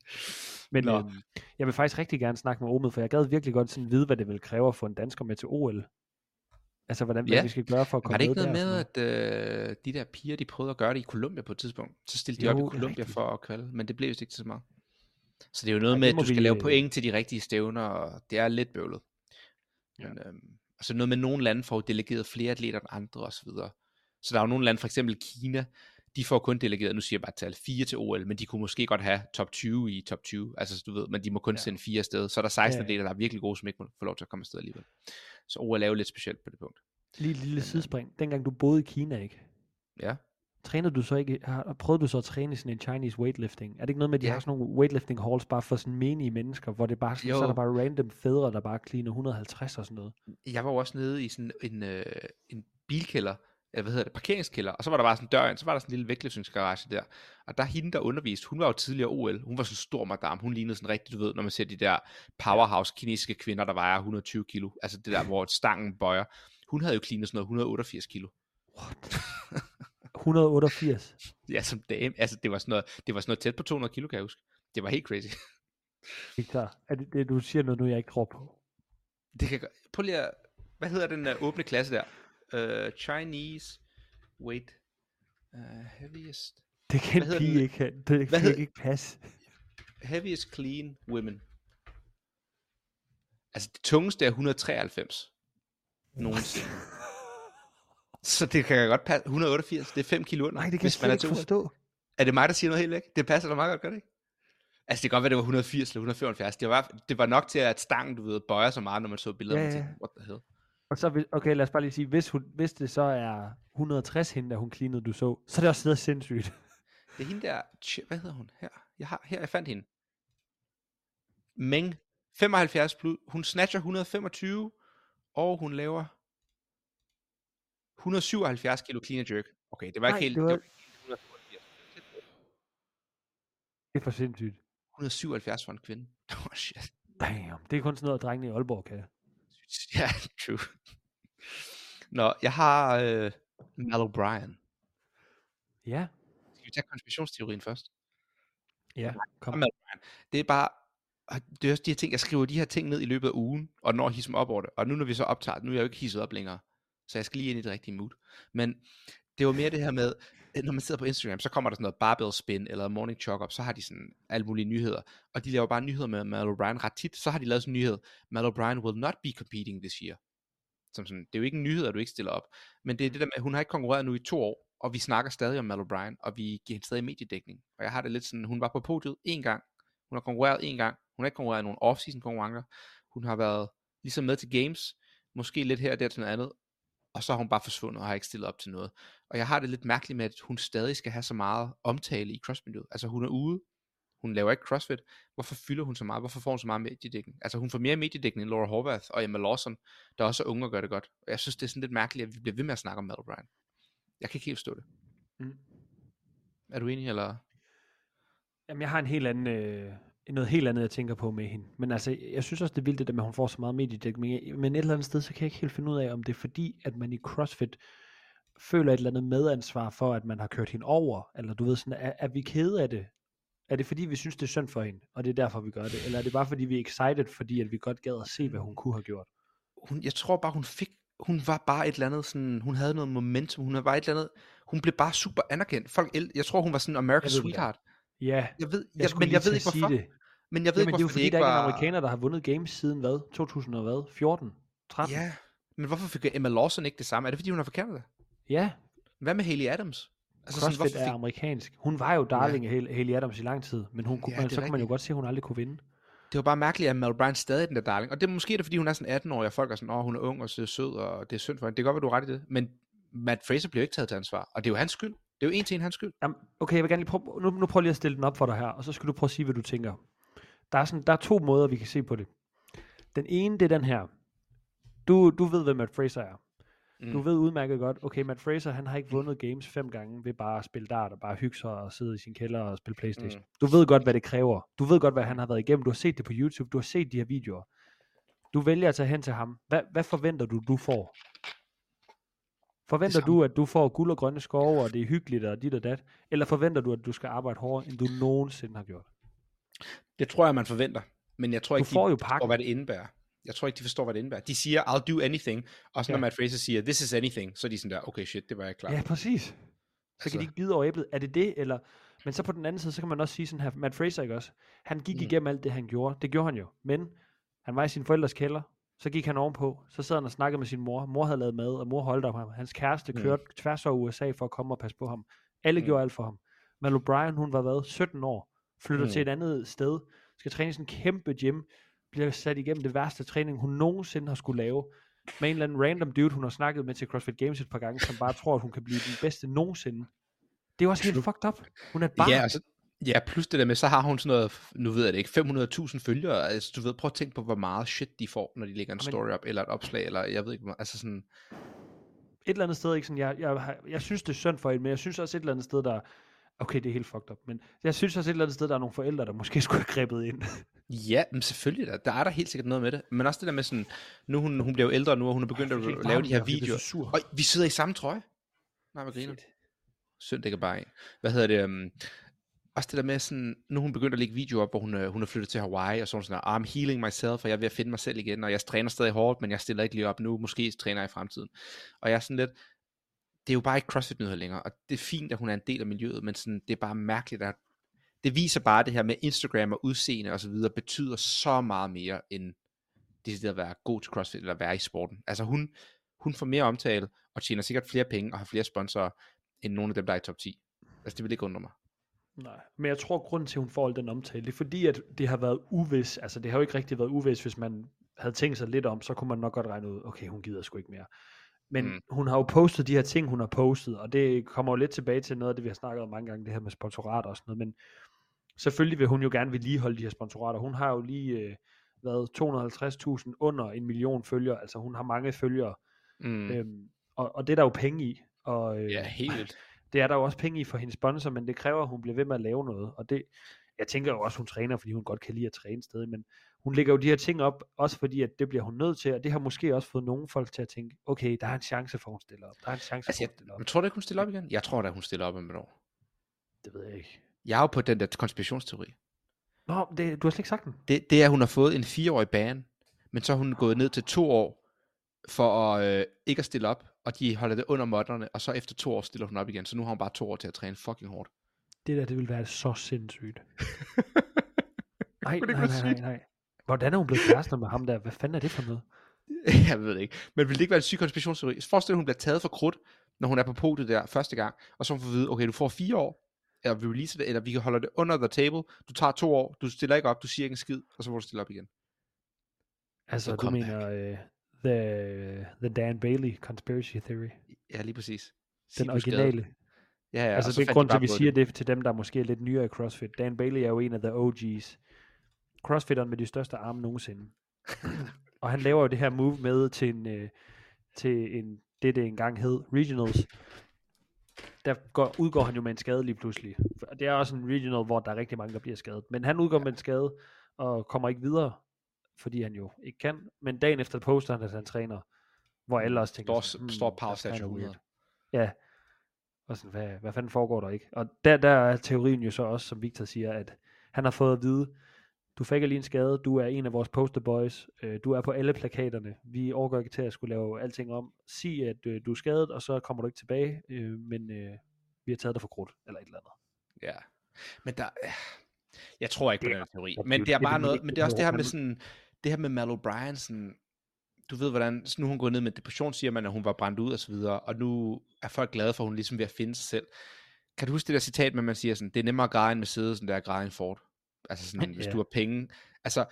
Speaker 1: Men
Speaker 2: Nå.
Speaker 1: øhm, jeg vil faktisk rigtig gerne snakke med Omid, for jeg gad virkelig godt sådan vide, hvad det vil kræve at få en dansker med til OL. Altså, hvordan,
Speaker 2: Ja.
Speaker 1: vi skal gøre for at komme
Speaker 2: Var det ikke
Speaker 1: med
Speaker 2: noget
Speaker 1: der og
Speaker 2: med,
Speaker 1: sådan
Speaker 2: at øh, de der piger, de prøvede at gøre det i Colombia på et tidspunkt? Så stillede de
Speaker 1: Jo,
Speaker 2: op i Colombia for at kvalde, men det blev vist ikke så meget. Så det er jo noget
Speaker 1: Ej,
Speaker 2: med, at du skal
Speaker 1: vi,
Speaker 2: lave
Speaker 1: øh,
Speaker 2: point til de rigtige stævner, og det er lidt bøvlet.
Speaker 1: Ja.
Speaker 2: Men, øhm, altså noget med, nogle lande får delegeret flere atleter end andre osv. Så der er jo nogle lande, for eksempel Kina, de får kun delegeret, nu siger jeg bare tal, fire til OL, men de kunne måske godt have top 20 i top 20, altså du ved, men de må kun
Speaker 1: Ja.
Speaker 2: sende fire afsted. Så er der 16
Speaker 1: Ja,
Speaker 2: atleter, der er virkelig gode, som ikke må få lov til at komme afsted alligevel. Så OL er jo lidt specielt på det punkt.
Speaker 1: Lige et lille
Speaker 2: Men, øh,
Speaker 1: sidespring. Dengang du boede i Kina, ikke?
Speaker 2: Ja.
Speaker 1: Trænede du så ikke, har, prøvede du så at træne sådan en Chinese weightlifting? Er det ikke noget med, at de
Speaker 2: Ja.
Speaker 1: har sådan nogle weightlifting halls bare for sådan menige mennesker, hvor det bare sådan, så er
Speaker 2: Jo.
Speaker 1: der bare random fædre, der bare cleaner 150 og sådan noget?
Speaker 2: jeg var jo også nede i sådan en, øh, en bilkælder, eller hvad hedder det, parkeringskælder, og så var der bare sådan en dør ind, så var der sådan en lille vægtløftningsgarage der, og der hende, der underviste, hun var jo tidligere OL, hun var sådan en stor madame, hun lignede sådan rigtig, du ved, når man ser de der powerhouse kinesiske kvinder, der vejer 120 kilo, altså det der, hvor stangen bøjer, hun havde jo cleanet sådan noget 188 kilo.
Speaker 1: What? 188?
Speaker 2: Ja, som dame, altså det var sådan noget, det var sådan noget tæt på 200 kilo, kan jeg huske. Det var helt crazy.
Speaker 1: Victor, er det, det, du siger noget nu, jeg ikke tror på?
Speaker 2: Det kan, prøv lige at, hvad hedder den uh, åbne klasse der? Uh, Chinese weight uh, heaviest
Speaker 1: Det kan
Speaker 2: Hvad
Speaker 1: de
Speaker 2: den?
Speaker 1: ikke, have. det kan
Speaker 2: hed-
Speaker 1: ikke passe.
Speaker 2: Heaviest clean women. Altså det tungeste er 193 nogensinde. Så det kan godt passe. 188, det er 5 kilo under,
Speaker 1: Nej, det kan jeg
Speaker 2: hvis man
Speaker 1: slet
Speaker 2: er
Speaker 1: ikke forstå.
Speaker 2: Er det mig, der siger noget helt væk? Det passer da meget godt, gør det ikke? Altså det kan godt være, det var 180 eller 175. Det var, det var nok til, at stangen, du ved, bøjer så meget, når man så billeder.
Speaker 1: Ja,
Speaker 2: Ja. Tænkte, What the hell?
Speaker 1: Og så, okay, lad os bare lige sige, hvis, hun, hvis det så er 160 hende, der hun cleanede, du så, så er det også noget sindssygt.
Speaker 2: Det er hende der, hvad hedder hun her? Jeg har, her, jeg fandt hende. Meng, 75 plus, hun snatcher 125, og hun laver 177 kilo clean and jerk. Okay, det var
Speaker 1: Nej,
Speaker 2: ikke helt,
Speaker 1: det var-
Speaker 2: det var ikke helt 182.
Speaker 1: Det er for sindssygt.
Speaker 2: 177 for en kvinde. Oh shit.
Speaker 1: Damn, det er kun sådan noget, drengene i Aalborg kan.
Speaker 2: Ja, true. Nå, jeg har øh, Mal O'Brien.
Speaker 1: Ja,
Speaker 2: Skal vi tage konspirationsteorien først?
Speaker 1: ja, kom.
Speaker 2: Mal O'Brien. Det er bare, det er også de her ting, jeg skriver de her ting ned i løbet af ugen, og når hisse mig op over det. Og nu når vi så optager, nu er jeg jo ikke hisset op længere, så jeg skal lige ind i det rigtige mood. Men det var mere det her med, øh, når man sidder på Instagram, så kommer der sådan noget barbell spin, eller morning chalk up, så har de sådan alle mulige nyheder. Og de laver bare nyheder med Mal O'Brien ret tit. Så har de lavet sådan en nyhed, Mal O'Brien will not be competing this year. Som sådan, det er jo ikke en nyhed, at du ikke stiller op. Men det er det der med, at hun har ikke konkurreret nu i to år, og vi snakker stadig om Mal O'Brien, og vi giver hende stadig mediedækning. Og jeg har det lidt sådan, hun var på podiet en gang, hun har konkurreret en gang, hun har ikke konkurreret i nogen off-season konkurrencer, hun har været ligesom med til games, måske lidt her og der til noget andet, og så har hun bare forsvundet og har ikke stillet op til noget. Og jeg har det lidt mærkeligt med, at hun stadig skal have så meget omtale i crossfit-miljøet. Altså hun er ude, hun laver ikke crossfit. Hvorfor fylder hun så meget? Hvorfor får hun så meget mediedækning? Altså hun får mere mediedækning end Laura Horvath og Emma Lawson, der også er unge og gør det godt. Og jeg synes, det er sådan lidt mærkeligt, at vi bliver ved med at snakke om Mel O'Brien. Jeg kan ikke helt forstå det.
Speaker 1: Mm.
Speaker 2: Er du enig, eller?
Speaker 1: Jamen, jeg har en helt anden, øh, noget helt andet, jeg tænker på med hende. Men altså, jeg synes også, det er vildt det der med, at hun får så meget mediedækning. Men et eller andet sted, så kan jeg ikke helt finde ud af, om det er fordi, at man i CrossFit føler et eller andet medansvar for, at man har kørt hende over. Eller du ved sådan, er, er vi kede af det? Er det fordi, vi synes, det er synd for hende, og det er derfor, vi gør det? Eller er det bare fordi, vi er excited, fordi at vi godt gad at se, hvad hun kunne have gjort?
Speaker 2: Hun, jeg tror bare, hun fik, hun var bare et eller andet sådan, hun havde noget momentum, hun var bare et eller andet, hun blev bare super anerkendt. Folk, el- jeg tror, hun var sådan America's
Speaker 1: Jeg ved det
Speaker 2: Sweetheart.
Speaker 1: Ja,
Speaker 2: Jeg ved,
Speaker 1: jeg,
Speaker 2: jeg, men jeg ved ikke hvorfor.
Speaker 1: det.
Speaker 2: Men jeg ved
Speaker 1: Jamen,
Speaker 2: ikke,
Speaker 1: det er jo
Speaker 2: hvorfor
Speaker 1: fordi, der
Speaker 2: ikke
Speaker 1: er en
Speaker 2: var...
Speaker 1: amerikaner, der har vundet games siden hvad? 2000 og hvad? 14? 13?
Speaker 2: Ja, men hvorfor fik Emma Lawson ikke det samme? Er det fordi, hun er fra Canada?
Speaker 1: ja
Speaker 2: Hvad med Haley Adams?
Speaker 1: Altså, CrossFit
Speaker 2: hvorfor
Speaker 1: er
Speaker 2: fik-
Speaker 1: amerikansk. Hun var jo darling af Hal- Haley Adams i lang tid, men hun kunne,
Speaker 2: Ja,
Speaker 1: man,
Speaker 2: er
Speaker 1: så kunne man jo godt se, at hun aldrig kunne vinde.
Speaker 2: Det var bare mærkeligt, at Mel Bryan stadig er den der darling. Og det er måske er det, fordi hun er sådan 18 år, og folk er sådan, åh, hun er ung og så sød, og det er synd for hende. Det kan godt være, du er ret i det. Men Matt Fraser jo ikke taget til ansvar, og det er jo hans skyld. Det er jo en til en hans skyld.
Speaker 1: Jamen, okay, jeg vil gerne lige prøve, nu, nu prøver lige at stille den op for dig her, og så skal du prøve at sige, hvad du tænker. Der er, sådan, der er to måder, vi kan se på det. Den ene, det er den her. Du, du ved, hvem Matt Fraser er.
Speaker 2: Mm.
Speaker 1: Du ved udmærket godt, okay, Matt Fraser, han har ikke vundet games fem gange ved bare at spille dart og bare hygge sig og sidde i sin kælder og spille Playstation. Mm. Du ved godt, hvad det kræver. Du ved godt, hvad han har været igennem. Du har set det på YouTube. Du har set de her videoer. Du vælger at tage hen til ham. Hvad, hvad forventer du, du får? Forventer du, at du får guld og grønne skove, og det er hyggeligt og dit og dat? Eller forventer du, at du skal arbejde hårdere, end du nogensinde har gjort?
Speaker 2: Det tror jeg, man forventer. Men jeg tror
Speaker 1: Du
Speaker 2: ikke,
Speaker 1: får
Speaker 2: de
Speaker 1: jo
Speaker 2: forstår,
Speaker 1: pakken.
Speaker 2: hvad det indebærer. Jeg tror ikke, de forstår, hvad det indebærer. De siger, I'll do anything. Og så når
Speaker 1: Ja.
Speaker 2: Matt Fraser siger, this is anything, så er de sådan der, okay shit, det var jeg klar.
Speaker 1: Ja, præcis. Så
Speaker 2: Altså-
Speaker 1: kan de ikke bide over æblet. Er det det, eller... Men så på den anden side, så kan man også sige sådan her, Matt Fraser ikke også? Han gik
Speaker 2: mm.
Speaker 1: igennem alt det, han gjorde. Det gjorde han jo. Men han var i sin forældres kælder. Så gik han ovenpå. Så sad han og snakkede med sin mor. Mor havde lavet mad, og mor holdt om ham. Hans kæreste
Speaker 2: Mm.
Speaker 1: kørte tværs over USA for at komme og passe på ham. Alle
Speaker 2: Mm.
Speaker 1: gjorde alt for ham. Mal O'Brien, hun var hvad? 17 år. Flytter
Speaker 2: Mm.
Speaker 1: til et andet sted. Skal træne i sådan en kæmpe gym. Bliver sat igennem det værste træning, hun nogensinde har skulle lave. Med en eller anden random dude, hun har snakket med til CrossFit Games et par gange, som bare tror, at hun kan blive den bedste nogensinde. Det er jo også helt fucked up. Hun er et barn.
Speaker 2: Ja, altså, ja, plus det der med, så har hun sådan noget, nu ved jeg det ikke, 500.000 følgere. Altså, du ved, prøv at tænke på, hvor meget shit de får, når de lægger en story op, eller et opslag, eller jeg ved ikke, altså sådan,
Speaker 1: et eller andet sted, ikke sådan, jeg, jeg, jeg synes, det er synd for hende, men jeg synes også et eller andet sted, der, okay, det er helt fucked up, men jeg synes også et eller andet sted, der er nogle forældre, der måske skulle have grebet ind.
Speaker 2: ja, men selvfølgelig, der, der er der helt sikkert noget med det. Men også det der med sådan, nu hun, hun bliver jo ældre nu, og hun er begyndt
Speaker 1: fik
Speaker 2: at
Speaker 1: helt
Speaker 2: lave de her videoer.
Speaker 1: så sur.
Speaker 2: Og vi sidder i samme trøje. Nej, hvad griner. Synd, det kan bare en. Hvad hedder det? Um, også det der med sådan, nu hun begyndt at lægge videoer op, hvor hun, øh, hun er flyttet til Hawaii, og så sådan, ah, I'm healing myself, og jeg er ved at finde mig selv igen, og jeg træner stadig hårdt, men jeg stiller ikke lige op nu, måske træner jeg i fremtiden. Og jeg er sådan lidt, det er jo bare ikke CrossFit nyheder længere, og det er fint, at hun er en del af miljøet, men sådan, det er bare mærkeligt, at det viser bare det her med Instagram og udseende og så videre, betyder så meget mere end det at være god til CrossFit, eller være i sporten. Altså hun, hun får mere omtale, og tjener sikkert flere penge, og har flere sponsorer, end nogle af dem, der er i top 10. Altså det vil ikke undre mig.
Speaker 1: Nej, men jeg tror, grunden til, at hun får al den omtale, det er fordi, at det har været uvis. Altså, det har jo ikke rigtig været uvis, hvis man havde tænkt sig lidt om, så kunne man nok godt regne ud, okay, hun gider sgu ikke mere. Men
Speaker 2: Mm.
Speaker 1: hun har jo postet de her ting, hun har postet, og det kommer jo lidt tilbage til noget af det, vi har snakket om mange gange, det her med sponsorater og sådan noget, men selvfølgelig vil hun jo gerne vedligeholde de her sponsorater. Hun har jo lige øh, været 250.000 under en million følgere, altså hun har mange følgere,
Speaker 2: Mm.
Speaker 1: øhm, og, og det er der jo penge i. Og, øh,
Speaker 2: ja, helt.
Speaker 1: Det er der jo også penge i for hendes sponsor, men det kræver, at hun bliver ved med at lave noget. Og det, jeg tænker jo også, hun træner, fordi hun godt kan lide at træne stadig, men hun lægger jo de her ting op, også fordi, at det bliver hun nødt til, og det har måske også fået nogle folk til at tænke, okay, der er en chance for, at hun stiller op. Der er en chance
Speaker 2: Altså,
Speaker 1: for,
Speaker 2: jeg,
Speaker 1: at hun stiller op.
Speaker 2: men tror du ikke, hun stiller op igen? Jeg tror da, hun stiller op om et år.
Speaker 1: Det ved jeg ikke.
Speaker 2: Jeg er jo på den der konspirationsteori.
Speaker 1: Nå, det, du har slet ikke sagt den.
Speaker 2: Det, det er, at hun har fået en fireårig ban, men så er hun gået ned til to år, for at, øh, ikke at stille op, og de holder det under modderne, og så efter to år stiller hun op igen, så nu har hun bare to år til at træne fucking hårdt.
Speaker 1: Det der, det vil være så sindssygt. Nej, nej, nej, nej, nej. Hvordan er hun blevet kærester med ham der? Hvad fanden er det for noget?
Speaker 2: jeg ved det ikke. Men vil det ikke være en syg konspirationsteori? Forestil dig, hun bliver taget for krudt, når hun er på podiet der første gang, og så får hun at vide, okay, du får fire år, eller vi releaser det, eller vi kan holde det under the table, du tager to år, du stiller ikke op, du siger ikke en skid, og så får du stille op igen.
Speaker 1: Altså, du mener uh, the, the Dan Bailey conspiracy theory.
Speaker 2: Ja, lige præcis.
Speaker 1: Den originale.
Speaker 2: Ja, ja,
Speaker 1: altså
Speaker 2: så
Speaker 1: det er
Speaker 2: fandt de
Speaker 1: grund til, at vi siger det til dem, der måske er lidt nyere i CrossFit. Dan Bailey er jo en af the OG's. Crossfitteren med de største arme nogensinde. og han laver jo det her move med til en, øh, til en det, det engang hed, Regionals. Der går, udgår han jo med en skade lige pludselig. Det er også en regional, hvor der er rigtig mange, der bliver skadet. Men han udgår med en skade, og kommer ikke videre, fordi han jo ikke kan. Men dagen efter poster han, at han træner, hvor alle også tænker,
Speaker 2: Står-
Speaker 1: sådan,
Speaker 2: står
Speaker 1: "Hmm, kinda
Speaker 2: statue
Speaker 1: weird."
Speaker 2: 100.
Speaker 1: Ja. Og sådan, hvad, hvad fanden foregår der ikke? Og der, der er teorien jo så også, som Victor siger, at han har fået at vide, du fik lige en skade, du er en af vores poster boys, øh, du er på alle plakaterne, vi overgår ikke til at skulle lave alting om. Sig, at øh, du er skadet, og så kommer du ikke tilbage, øh, men øh, vi har taget dig for krudt, eller et eller andet.
Speaker 2: Ja. Men der... Jeg tror ikke på den her teori. Men det er bare noget... Men det er også det her med sådan... Det her med Mal O'Brien, sådan... Du ved, hvordan... Nu hun gået ned med depression, siger man, at hun var brændt ud og så videre. Og nu er folk glade for, at hun ligesom ved at finde sig selv. Kan du huske det der citat med, man siger sådan, det er nemmere at græde en Mercedes, end det er at græde en Ford? Altså sådan, hvis
Speaker 1: Ja.
Speaker 2: du har penge. Altså,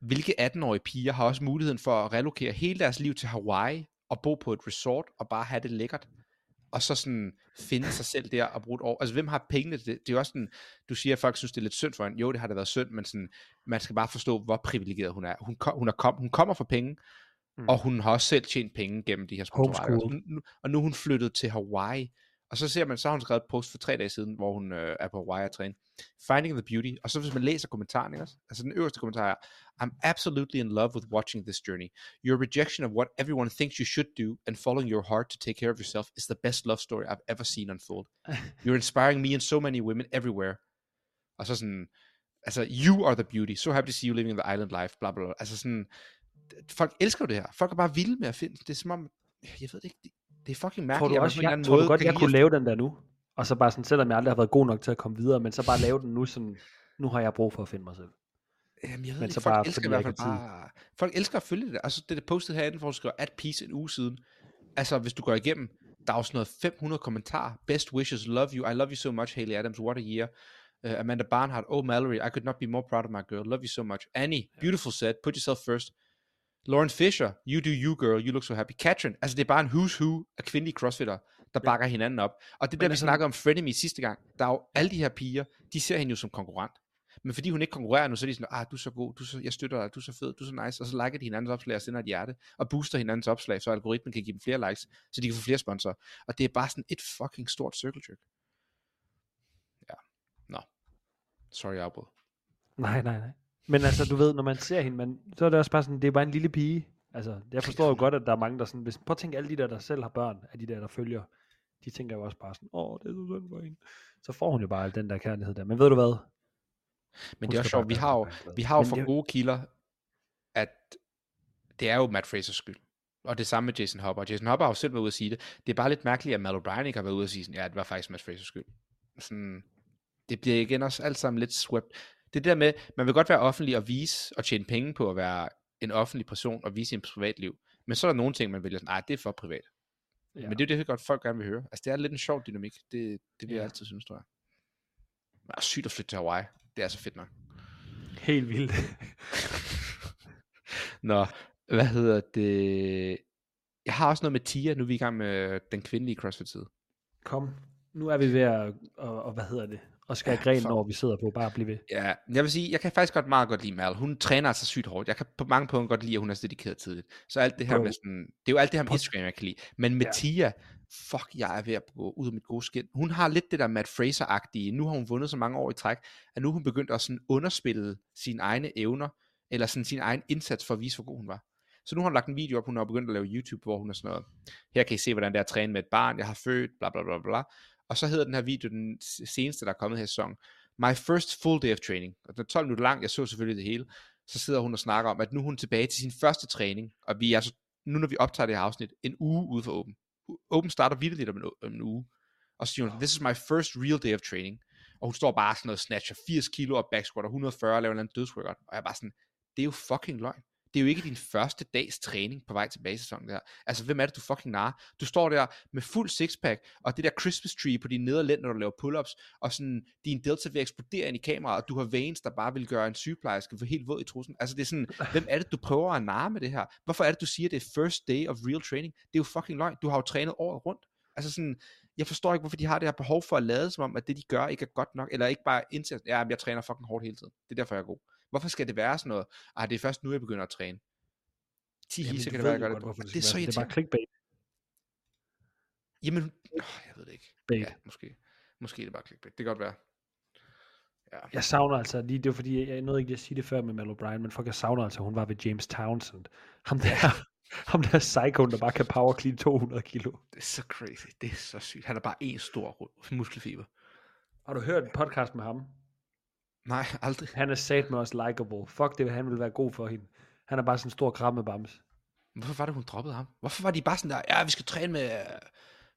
Speaker 2: hvilke 18-årige piger har også muligheden for at relokere hele deres liv til Hawaii og bo på et resort og bare have det lækkert? Og så sådan finde sig selv der og bruge et år. Altså, hvem har pengene til det? Det er jo også sådan, du siger, at folk synes, det er lidt synd for hende. Jo, det har det været synd, men sådan, man skal bare forstå, hvor privilegeret hun er. Hun, kom, hun, er kom, hun kommer fra penge,
Speaker 1: Mm.
Speaker 2: og hun har også selv tjent penge gennem de her sponsorater. Og nu, og nu er hun flyttet til Hawaii. Og så ser man, så har hun skrevet et post for tre dage siden, hvor hun øh, er på og træne. Finding the beauty. Og så hvis man læser kommentaren, ikke? Altså den øverste kommentar er, I'm absolutely in love with watching this journey. Your rejection of what everyone thinks you should do and following your heart to take care of yourself is the best love story I've ever seen unfold. You're inspiring me and so many women everywhere. Og så sådan, altså, you are the beauty. So happy to see you living the island life. Bla, bla, bla. Altså sådan, folk elsker det her. Folk er bare vilde med at finde, det er som om, jeg ved det ikke, det, er fucking mærkeligt.
Speaker 1: Tror du også, jeg,
Speaker 2: anden
Speaker 1: tror du godt, jeg kunne lave den der nu? Og så bare sådan, selvom jeg aldrig har været god nok til at komme videre, men så bare lave den nu sådan, nu har jeg brug for at finde mig selv.
Speaker 2: Jamen, jeg ved
Speaker 1: Men
Speaker 2: ikke,
Speaker 1: så
Speaker 2: folk
Speaker 1: bare,
Speaker 2: elsker i hvert
Speaker 1: jeg
Speaker 2: fald bare, folk elsker at følge det. Altså, det er postet herinde, hvor du skriver at peace en uge siden. Altså, hvis du går igennem, der er jo sådan noget 500 kommentarer. Best wishes, love you, I love you so much, Haley Adams, what a year. Uh, Amanda Barnhart, oh Mallory, I could not be more proud of my girl, love you so much. Annie, beautiful set, put yourself first. Lauren Fisher, you do you girl, you look so happy. Katrin, altså det er bare en who's who af kvindelige crossfitter, der bakker hinanden op. Og det er der, vi snakkede om Frenemy sidste gang. Der er jo alle de her piger, de ser hende jo som konkurrent. Men fordi hun ikke konkurrerer nu, så er de sådan, ah, du er så god, du er så, jeg støtter dig, du er så fed, du er så nice, og så liker de hinandens opslag og sender et hjerte, og booster hinandens opslag, så algoritmen kan give dem flere likes, så de kan få flere sponsorer. Og det er bare sådan et fucking stort circle jerk. Ja. Nå. Sorry, jeg afbrød.
Speaker 1: Nej, nej, nej. Men altså, du ved, når man ser hende, man, så er det også bare sådan, det er bare en lille pige. Altså, jeg forstår jo godt, at der er mange, der sådan, hvis, prøv at tænke alle de der, der selv har børn, af de der, der følger, de tænker jo også bare sådan, åh, det er så synd for hende. Så får hun jo bare al den der kærlighed der. Men ved du hvad?
Speaker 2: Men
Speaker 1: Hun
Speaker 2: det er også sjovt, vi har jo, vi har jo for
Speaker 1: det-
Speaker 2: gode kilder, at det er jo Matt Frasers skyld. Og det samme med Jason Hopper. Jason Hopper har jo selv været ude at sige det. Det er bare lidt mærkeligt, at Mal O'Brien ikke har været ude at sige sådan, ja, det var faktisk Matt Frasers skyld. Sådan, det bliver igen også alt sammen lidt swept. Det der med, man vil godt være offentlig og vise og tjene penge på at være en offentlig person og vise sin privatliv. Men så er der nogle ting, man vælger sådan, nej, det er for privat. Ja. Men det er jo det, godt folk gerne vil høre. Altså, det er lidt en sjov dynamik. Det, det vil ja.
Speaker 1: Ja.
Speaker 2: jeg altid synes, tror jeg. Det er sygt at flytte til Hawaii. Det er så fedt nok.
Speaker 1: helt vildt.
Speaker 2: Nå, hvad hedder det? Jeg har også noget med Tia, nu er vi i gang med den kvindelige CrossFit-side.
Speaker 1: Kom, nu er vi ved at, og, og hvad hedder det, og skære
Speaker 2: Ja,
Speaker 1: grenen
Speaker 2: fuck.
Speaker 1: over, vi sidder på, bare blive ved.
Speaker 2: Ja, jeg vil sige, jeg kan faktisk godt meget godt lide Mal. Hun træner altså sygt hårdt. Jeg kan på mange punkter godt lide, at hun er så dedikeret tidligt. Så alt det her
Speaker 1: Bro.
Speaker 2: med sådan, det er jo alt det her med Instagram, jeg kan lide. Men med
Speaker 1: Ja.
Speaker 2: Tia, fuck, jeg er ved at gå ud af mit gode skin. Hun har lidt det der Matt Fraser-agtige. Nu har hun vundet så mange år i træk, at nu er hun begyndt at sådan underspille sine egne evner, eller sådan sin egen indsats for at vise, hvor god hun var. Så nu har hun lagt en video op, hun har begyndt at lave YouTube, hvor hun er sådan noget, her kan I se, hvordan det er at træne med et barn, jeg har født, bla bla bla bla. Og så hedder den her video, den seneste, der er kommet her i sæson, My first full day of training. Og den er 12 minutter lang, jeg så selvfølgelig det hele. Så sidder hun og snakker om, at nu er hun tilbage til sin første træning, og vi er så, nu når vi optager det her afsnit, en uge ude for Åben. Open starter vildt lidt om en, om en uge. Og så siger hun, this is my first real day of training. Og hun står bare sådan noget, snatcher 80 kilo og back squat, og 140 og laver en eller anden dødsworkout. Og jeg er bare sådan, det er jo fucking løgn. Det er jo ikke din første dags træning på vej tilbage i sæsonen der. Altså, hvem er det, du fucking nar? Du står der med fuld sixpack, og det der Christmas tree på dine nederlænd, når du laver pull-ups, og sådan, din delta vil eksplodere ind i kameraet, og du har veins, der bare vil gøre en sygeplejerske for helt våd i trussen. Altså, det er sådan, hvem er det, du prøver at narre med det her? Hvorfor er det, du siger, det er first day of real training? Det er jo fucking løgn. Du har jo trænet året rundt. Altså sådan, jeg forstår ikke, hvorfor de har det her behov for at lade som om, at det de gør ikke er godt nok, eller ikke bare indtil, ja, jeg træner fucking hårdt hele tiden. Det er derfor, jeg er god. Hvorfor skal det være sådan noget, ah, det er først nu, jeg begynder at træne. 10
Speaker 1: Jamen, du
Speaker 2: kan det være, jeg gør det
Speaker 1: godt,
Speaker 2: på. Det,
Speaker 1: det
Speaker 2: er så
Speaker 1: være. Det er bare
Speaker 2: irriterende.
Speaker 1: clickbait.
Speaker 2: Jamen, åh, jeg ved det ikke.
Speaker 1: Bait.
Speaker 2: Ja, måske. Måske er det bare clickbait. Det kan godt være.
Speaker 1: Jeg savner altså lige, det var fordi, jeg, nåede ikke at sige det før med Mal O'Brien, men fuck, jeg savner altså, hun var ved James Townsend. Ham der, Ham der psykoen, der bare kan power clean 200 kilo.
Speaker 2: Det er så crazy. Det er så sygt. Han er bare en stor muskelfiber.
Speaker 1: Har du hørt en podcast med ham?
Speaker 2: Nej, aldrig.
Speaker 1: Han er sat med os likable. Fuck det, han vil være god for hende. Han er bare sådan en stor krammebams.
Speaker 2: Hvorfor var det, hun droppede ham? Hvorfor var de bare sådan der, ja, vi skal træne med uh,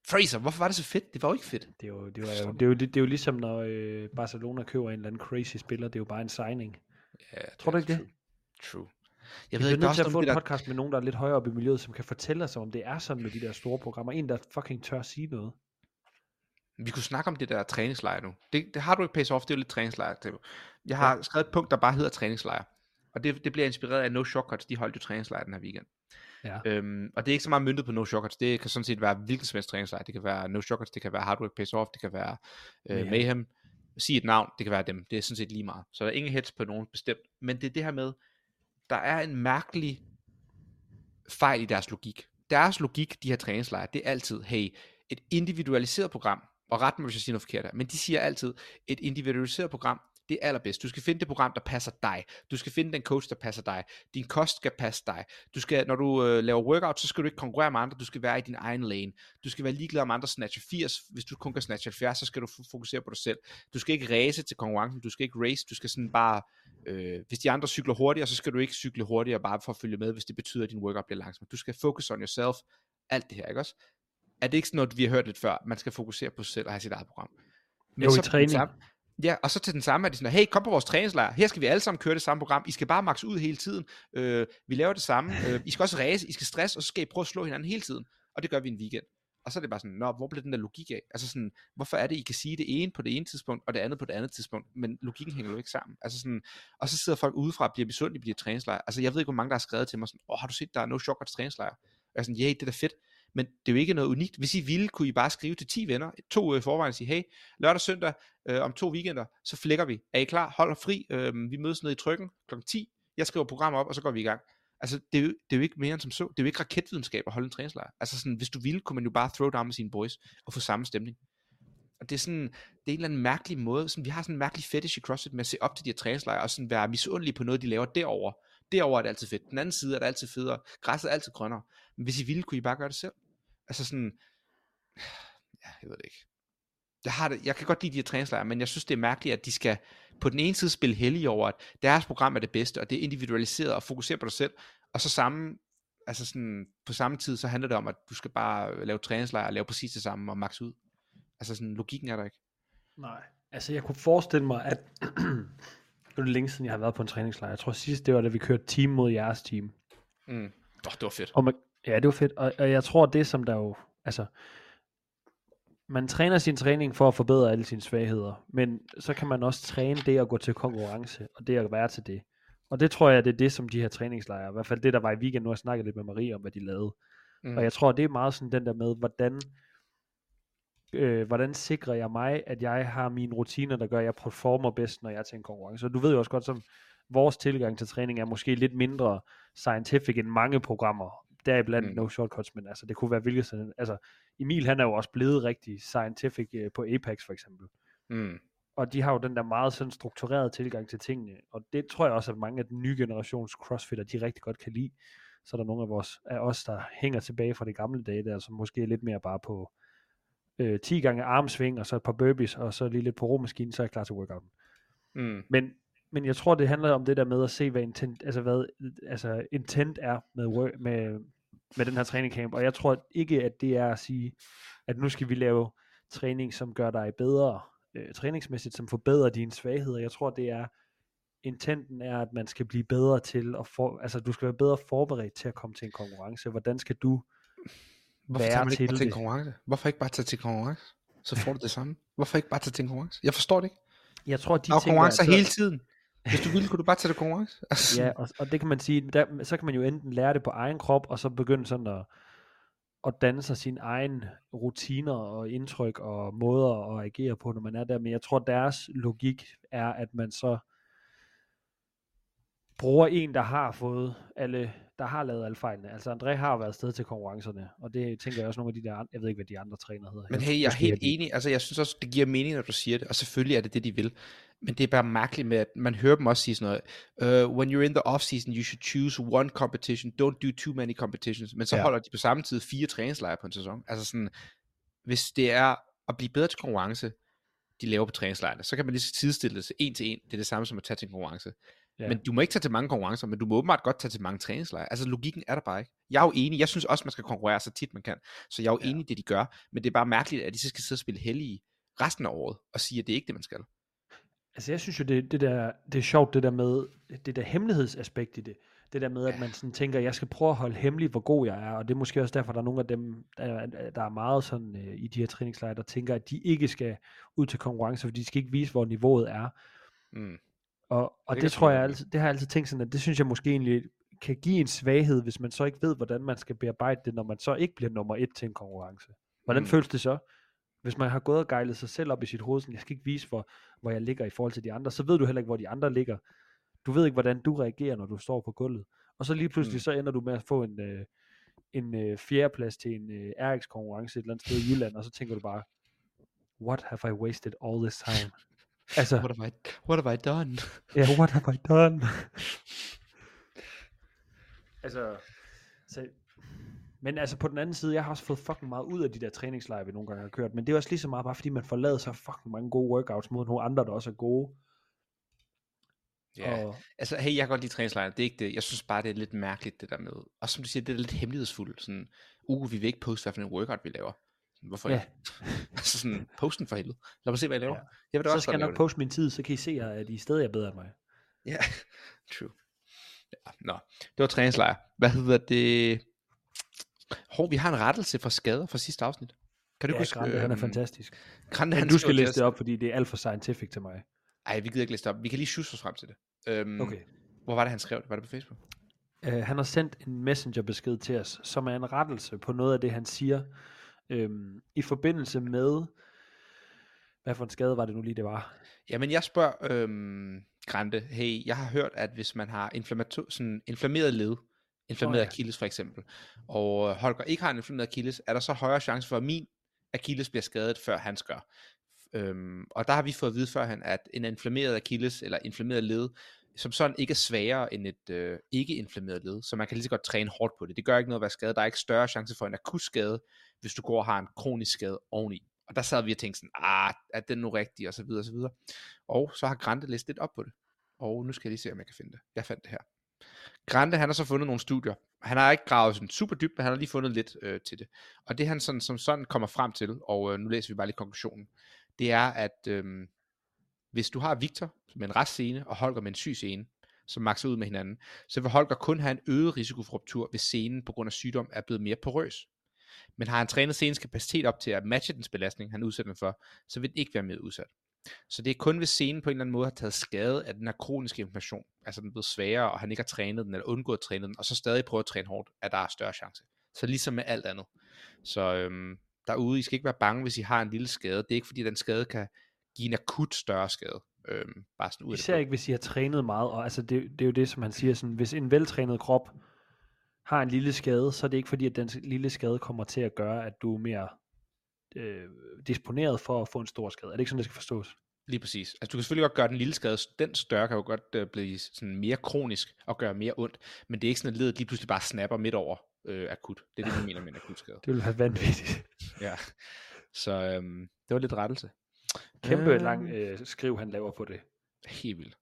Speaker 2: Fraser. Hvorfor var det så fedt? Det var jo ikke fedt.
Speaker 1: Det er jo, det er jo, det er jo, det er jo ligesom, når øh, Barcelona køber en eller anden crazy spiller. Det er jo bare en signing.
Speaker 2: Ja, det
Speaker 1: Tror du ikke det?
Speaker 2: True. true. Jeg
Speaker 1: Jeg
Speaker 2: ved
Speaker 1: vi
Speaker 2: ikke, er
Speaker 1: nødt til at få en
Speaker 2: det der,
Speaker 1: podcast med nogen, der er lidt højere op i miljøet, som kan fortælle os, om det er sådan med de der store programmer. En, der fucking tør at sige noget.
Speaker 2: Vi kunne snakke om det der træningslejr nu. Det, det har du ikke pace off, det er jo lidt træningslejr. Jeg har skrevet et punkt, der bare hedder træningslejr. Og det, det bliver inspireret af No Shortcuts, de holdt jo træningslejr den her weekend.
Speaker 1: Ja.
Speaker 2: Øhm, og det er ikke så meget myndet på No Shortcuts, det kan sådan set være hvilken som helst træningslejr. Det kan være No Shortcuts, det kan være Hard Work Pace Off, det kan være øh,
Speaker 1: Mayhem.
Speaker 2: Mayhem. Sig et navn, det kan være dem. Det er sådan set lige meget. Så der er ingen hets på nogen bestemt. Men det er det her med, der er en mærkelig fejl i deres logik. Deres logik, de her træningslejre, det er altid, hey, et individualiseret program, og ret mig, hvis jeg siger noget forkert her, men de siger altid, et individualiseret program, det er allerbedst. Du skal finde det program, der passer dig. Du skal finde den coach, der passer dig. Din kost skal passe dig. Du skal, når du øh, laver workout, så skal du ikke konkurrere med andre. Du skal være i din egen lane. Du skal være ligeglad om andre snatcher 80. Hvis du kun kan snatche 70, så skal du f- fokusere på dig selv. Du skal ikke race til konkurrencen. Du skal ikke race. Du skal sådan bare... Øh, hvis de andre cykler hurtigere, så skal du ikke cykle hurtigere bare for at følge med, hvis det betyder, at din workout bliver langsom. Du skal focus on yourself. Alt det her, ikke også? Er det ikke sådan noget, vi har hørt lidt før? Man skal fokusere på sig selv og have sit eget program.
Speaker 1: Jo, i
Speaker 2: så den
Speaker 1: træning.
Speaker 2: samme- Ja, og så til den samme er de sådan, hey, kom på vores træningslejr. Her skal vi alle sammen køre det samme program. I skal bare max ud hele tiden. Øh, vi laver det samme. Øh, I skal også ræse, I skal stress, og så skal I prøve at slå hinanden hele tiden. Og det gør vi en weekend. Og så er det bare sådan, nå, hvor bliver den der logik af? Altså sådan, hvorfor er det, I kan sige det ene på det ene tidspunkt, og det andet på det andet tidspunkt, men logikken hænger jo ikke sammen. Altså sådan, og så sidder folk udefra og bliver misundelige på de træningslejre. Altså jeg ved ikke, hvor mange der har skrevet til mig sådan, åh, har du set, der er no shortcuts træningslejre? Og jeg er sådan, ja, det er da fedt. Men det er jo ikke noget unikt. Hvis I ville, kunne I bare skrive til 10 venner, to uger i forvejen og sige, hey, lørdag og søndag øh, om to weekender, så flækker vi. Er I klar? Hold fri. Øh, vi mødes nede i trykken kl. 10. Jeg skriver programmet op, og så går vi i gang. Altså, det er, jo, det er jo ikke mere end som så. Det er jo ikke raketvidenskab at holde en træningslejr. Altså, sådan, hvis du ville, kunne man jo bare throw down med sine boys og få samme stemning. Og det er sådan, det er en eller anden mærkelig måde, sådan, vi har sådan en mærkelig fetish i CrossFit med at se op til de her træningslejre, og sådan være misundelige på noget, de laver derover. Derover er det altid fedt. Den anden side er det altid federe. Græsset er altid grønnere. Men hvis I ville, kunne I bare gøre det selv. Altså sådan, ja, jeg ved det ikke. Jeg, har det, jeg kan godt lide de her træningslejre, men jeg synes, det er mærkeligt, at de skal på den ene side spille heldig over, at deres program er det bedste, og det er individualiseret og fokusere på dig selv, og så samme, altså sådan, på samme tid, så handler det om, at du skal bare lave træningslejre og lave præcis det samme og max ud. Altså sådan, logikken er der ikke.
Speaker 1: Nej. Altså, jeg kunne forestille mig, at... nu er det længe siden, jeg har været på en træningslejr. Jeg tror sidst, det var, da vi kørte team mod jeres team.
Speaker 2: Mm. Oh, det var fedt.
Speaker 1: Og man, ja, det var fedt. Og, og jeg tror, det som der jo... Altså, man træner sin træning for at forbedre alle sine svagheder, men så kan man også træne det at gå til konkurrence, og det at være til det. Og det tror jeg, det er det, som de her træningslejre, i hvert fald det, der var i weekend, nu har jeg snakket lidt med Marie om, hvad de lavede.
Speaker 2: Mm.
Speaker 1: Og jeg tror, det er meget sådan den der med, hvordan, øh, hvordan sikrer jeg mig, at jeg har mine rutiner, der gør, at jeg performer bedst, når jeg er til en konkurrence. Og du ved jo også godt, som vores tilgang til træning er måske lidt mindre scientific end mange programmer. Der er blandt
Speaker 2: Mm.
Speaker 1: no shortcuts, men altså, det kunne være hvilket sådan, altså, Emil han er jo også blevet rigtig scientific øh, på Apex for eksempel.
Speaker 2: Mm.
Speaker 1: Og de har jo den der meget sådan strukturerede tilgang til tingene, og det tror jeg også, at mange af den nye generations crossfitter, de rigtig godt kan lide. Så er der nogle af, vores, af os, der hænger tilbage fra de gamle dage, der som måske er lidt mere bare på øh, 10 gange armsving, og så et par burpees, og så lige lidt på romaskinen, så er jeg klar til workouten.
Speaker 2: Mm.
Speaker 1: Men, men jeg tror, det handler om det der med at se, hvad intent, altså hvad, altså intent er med, med, med den her træning camp. Og jeg tror ikke, at det er at sige, at nu skal vi lave træning, som gør dig bedre øh, træningsmæssigt, som forbedrer dine svagheder. Jeg tror, det er, intenten er, at man skal blive bedre til at for, altså du skal være bedre forberedt til at komme til en konkurrence. Hvordan skal du
Speaker 2: Hvorfor
Speaker 1: være
Speaker 2: tager man ikke
Speaker 1: til
Speaker 2: bare til en konkurrence? Hvorfor ikke bare tage til konkurrence? Så får du det samme. Hvorfor ikke bare tage til en konkurrence? Jeg forstår det ikke.
Speaker 1: Jeg tror, de
Speaker 2: Der er konkurrencer hele tiden. Hvis du ville, kunne du bare tage det konkurrence. Altså,
Speaker 1: Ja, og, og det kan man sige, der, så kan man jo enten lære det på egen krop, og så begynde sådan at, at danne sig sine egne rutiner og indtryk og måder at agere på, når man er der. Men jeg tror, deres logik er, at man så bruger en, der har fået alle, der har lavet alle fejlene. Altså André har været afsted til konkurrencerne, og det tænker jeg også nogle af de der, jeg ved ikke, hvad de andre trænere hedder.
Speaker 2: Men hey, jeg er helt
Speaker 1: de-
Speaker 2: enig. Altså, jeg synes også, det giver mening, når du siger det. Og selvfølgelig er det det, de vil. Men det er bare mærkeligt med, at man hører dem også sige sådan noget. Uh, when you're in the off-season, you should choose one competition. Don't do too many competitions. Men så
Speaker 1: Ja.
Speaker 2: holder de på samme tid fire træningslejre på en sæson. Altså sådan, hvis det er at blive bedre til konkurrence, de laver på træningslejrene, så kan man lige så sidestille det en til en. Det er det samme som at tage til en konkurrence.
Speaker 1: Ja.
Speaker 2: Men du må ikke tage til mange konkurrencer, men du må åbenbart godt tage til mange træningslejre. Altså logikken er der bare ikke. Jeg er jo enig. Jeg synes også, man skal konkurrere så tit man kan. Så jeg er jo
Speaker 1: Ja.
Speaker 2: enig i det, de gør. Men det er bare mærkeligt, at de så skal sidde og spille hellige resten af året, og sige, at det er ikke det, man skal.
Speaker 1: Altså jeg synes jo, det, det, der, det er sjovt, det der med, det der hemmelighedsaspekt i det. Det der med, at man sådan tænker, jeg skal prøve at holde hemmeligt, hvor god jeg er, og det er måske også derfor, der er nogle af dem, der, der er meget sådan øh, i de her træningslejre, der tænker, at de ikke skal ud til konkurrence, for de skal ikke vise, hvor niveauet er.
Speaker 2: Mm.
Speaker 1: Og, og
Speaker 2: Det
Speaker 1: det, tror jeg altid, det har jeg altid tænkt sådan, at det synes jeg måske egentlig kan give en svaghed, hvis man så ikke ved, hvordan man skal bearbejde det, når man så ikke bliver nummer et til en konkurrence. Hvordan mm. Føles det så? Hvis man har gået og gejlet sig selv op i sit hoved, sådan, jeg skal ikke vise, hvor, hvor jeg ligger i forhold til de andre, så ved du heller ikke, hvor de andre ligger. Du ved ikke, hvordan du reagerer, når du står på gulvet. Og så lige pludselig. Mm. så ender du med at få en, øh, en øh, fjerdeplads til en øh, RX-konkurrence et eller andet sted i Jylland, og så tænker du bare, what have I wasted all this time? Altså,
Speaker 2: What have I, what have I done?
Speaker 1: Ja, yeah, what have I done? altså, så, men altså på den anden side, jeg har også fået fucking meget ud af de der træningslejre, vi nogle gange har kørt, men det er også lige så meget bare fordi man får lavet så fucking mange gode workouts mod nogle andre, der også er gode.
Speaker 2: Ja,
Speaker 1: Og,
Speaker 2: altså, hey, jeg kan godt lide træningslejre, det er ikke det. Jeg synes bare, det er lidt mærkeligt, det der med. Og som du siger, det er lidt hemmelighedsfuldt. Sådan, uh, vi vil ikke poste, hvad for en workout vi laver. Hvorfor
Speaker 1: Ja.
Speaker 2: ikke? altså sådan, posten for helvede. Lad mig se, hvad jeg laver.
Speaker 1: Ja.
Speaker 2: Jeg vil da
Speaker 1: så
Speaker 2: også
Speaker 1: skal jeg nok poste min tid, så kan I se, at I stadig er bedre end mig.
Speaker 2: Ja, true. Ja, nå, det var træningslejr. Hvad hedder det? Hov, vi har en rettelse for skader fra sidste afsnit. Kan du
Speaker 1: Ja,
Speaker 2: huske?
Speaker 1: Grande, han er
Speaker 2: øhm,
Speaker 1: fantastisk.
Speaker 2: Grande,
Speaker 1: Men
Speaker 2: han
Speaker 1: du skal læse det op, fordi det er alt for scientific til mig.
Speaker 2: Ej, vi gider ikke læse det op. Vi kan lige sjusse os frem til det. Øhm,
Speaker 1: Okay.
Speaker 2: Hvor var det, han skrev det? Var det på Facebook?
Speaker 1: Uh, han har sendt en messengerbesked til os, som er en rettelse på noget af det, han siger, øhm, i forbindelse med, hvad for en skade var det nu lige, det var?
Speaker 2: Jamen, jeg spørger øhm, Grante, hey, jeg har hørt, at hvis man har inflammato- sådan inflammeret led, inflammeret oh,
Speaker 1: ja.
Speaker 2: Achilles for eksempel, og øh, Holger ikke har en inflammeret Achilles, er der så højere chance for, at min Achilles bliver skadet, før hans gør. Øhm, og der har vi fået at vide førhen, at en inflammeret Achilles, eller inflammeret led, som sådan ikke er sværere end et øh, ikke-inflammeret led, så man kan lige så godt træne hårdt på det. Det gør ikke noget at være skadet. Der er ikke større chance for en akut skade, hvis du går og har en kronisk skade oveni. Og der sad vi og tænkte sådan, ah, er den nu rigtig, og så videre, og så videre. Og så har Grante læst lidt op på det. Og nu skal jeg lige se, om jeg kan finde det. Jeg fandt det her. Grante, han har så fundet nogle studier. Han har ikke gravet sådan super dybt, men han har lige fundet lidt øh, til det. Og det han sådan, som sådan kommer frem til, og øh, nu læser vi bare lige konklusionen, det er, at øh, hvis du har Victor med en restscene, og Holger med en syg scene, som makser ud med hinanden, så vil Holger kun have en øget risiko for ruptur, hvis scenen på grund af sygdom er blevet mere porøs. Men har han trænet scenens kapacitet op til at matche dens belastning, han udsætter den for, så vil den ikke være mere udsat. Så det er kun hvis scenen på en eller anden måde har taget skade af den her kroniske inflammation, altså den er blevet sværere, og han ikke har trænet den, eller undgået at træne den, og så stadig prøver at træne hårdt, at der er større chance. Så ligesom med alt andet. Så øhm, derude, I skal ikke være bange, hvis I har en lille skade. Det er ikke fordi, den skade kan give en akut større skade. Øhm, bare sådan ud det
Speaker 1: Især ikke, hvis I har trænet meget, og altså det, det er jo det, som han siger, sådan, hvis en veltrænet krop har en lille skade, så er det ikke fordi, at den lille skade kommer til at gøre, at du er mere øh, disponeret for at få en stor skade. Er det ikke sådan, det skal forstås?
Speaker 2: Lige præcis. Altså, du kan selvfølgelig godt gøre den lille skade, den større kan jo godt øh, blive sådan mere kronisk og gøre mere ondt, men det er ikke sådan, at ledet lige pludselig bare snapper midt over øh, akut. Det er det, man mener med en akut skade.
Speaker 1: Det ville være vanvittigt.
Speaker 2: Ja. Så øhm, det var lidt rettelse.
Speaker 1: Kæmpe
Speaker 2: Øh,
Speaker 1: lang øh, skriv, han laver på det.
Speaker 2: Helt vildt.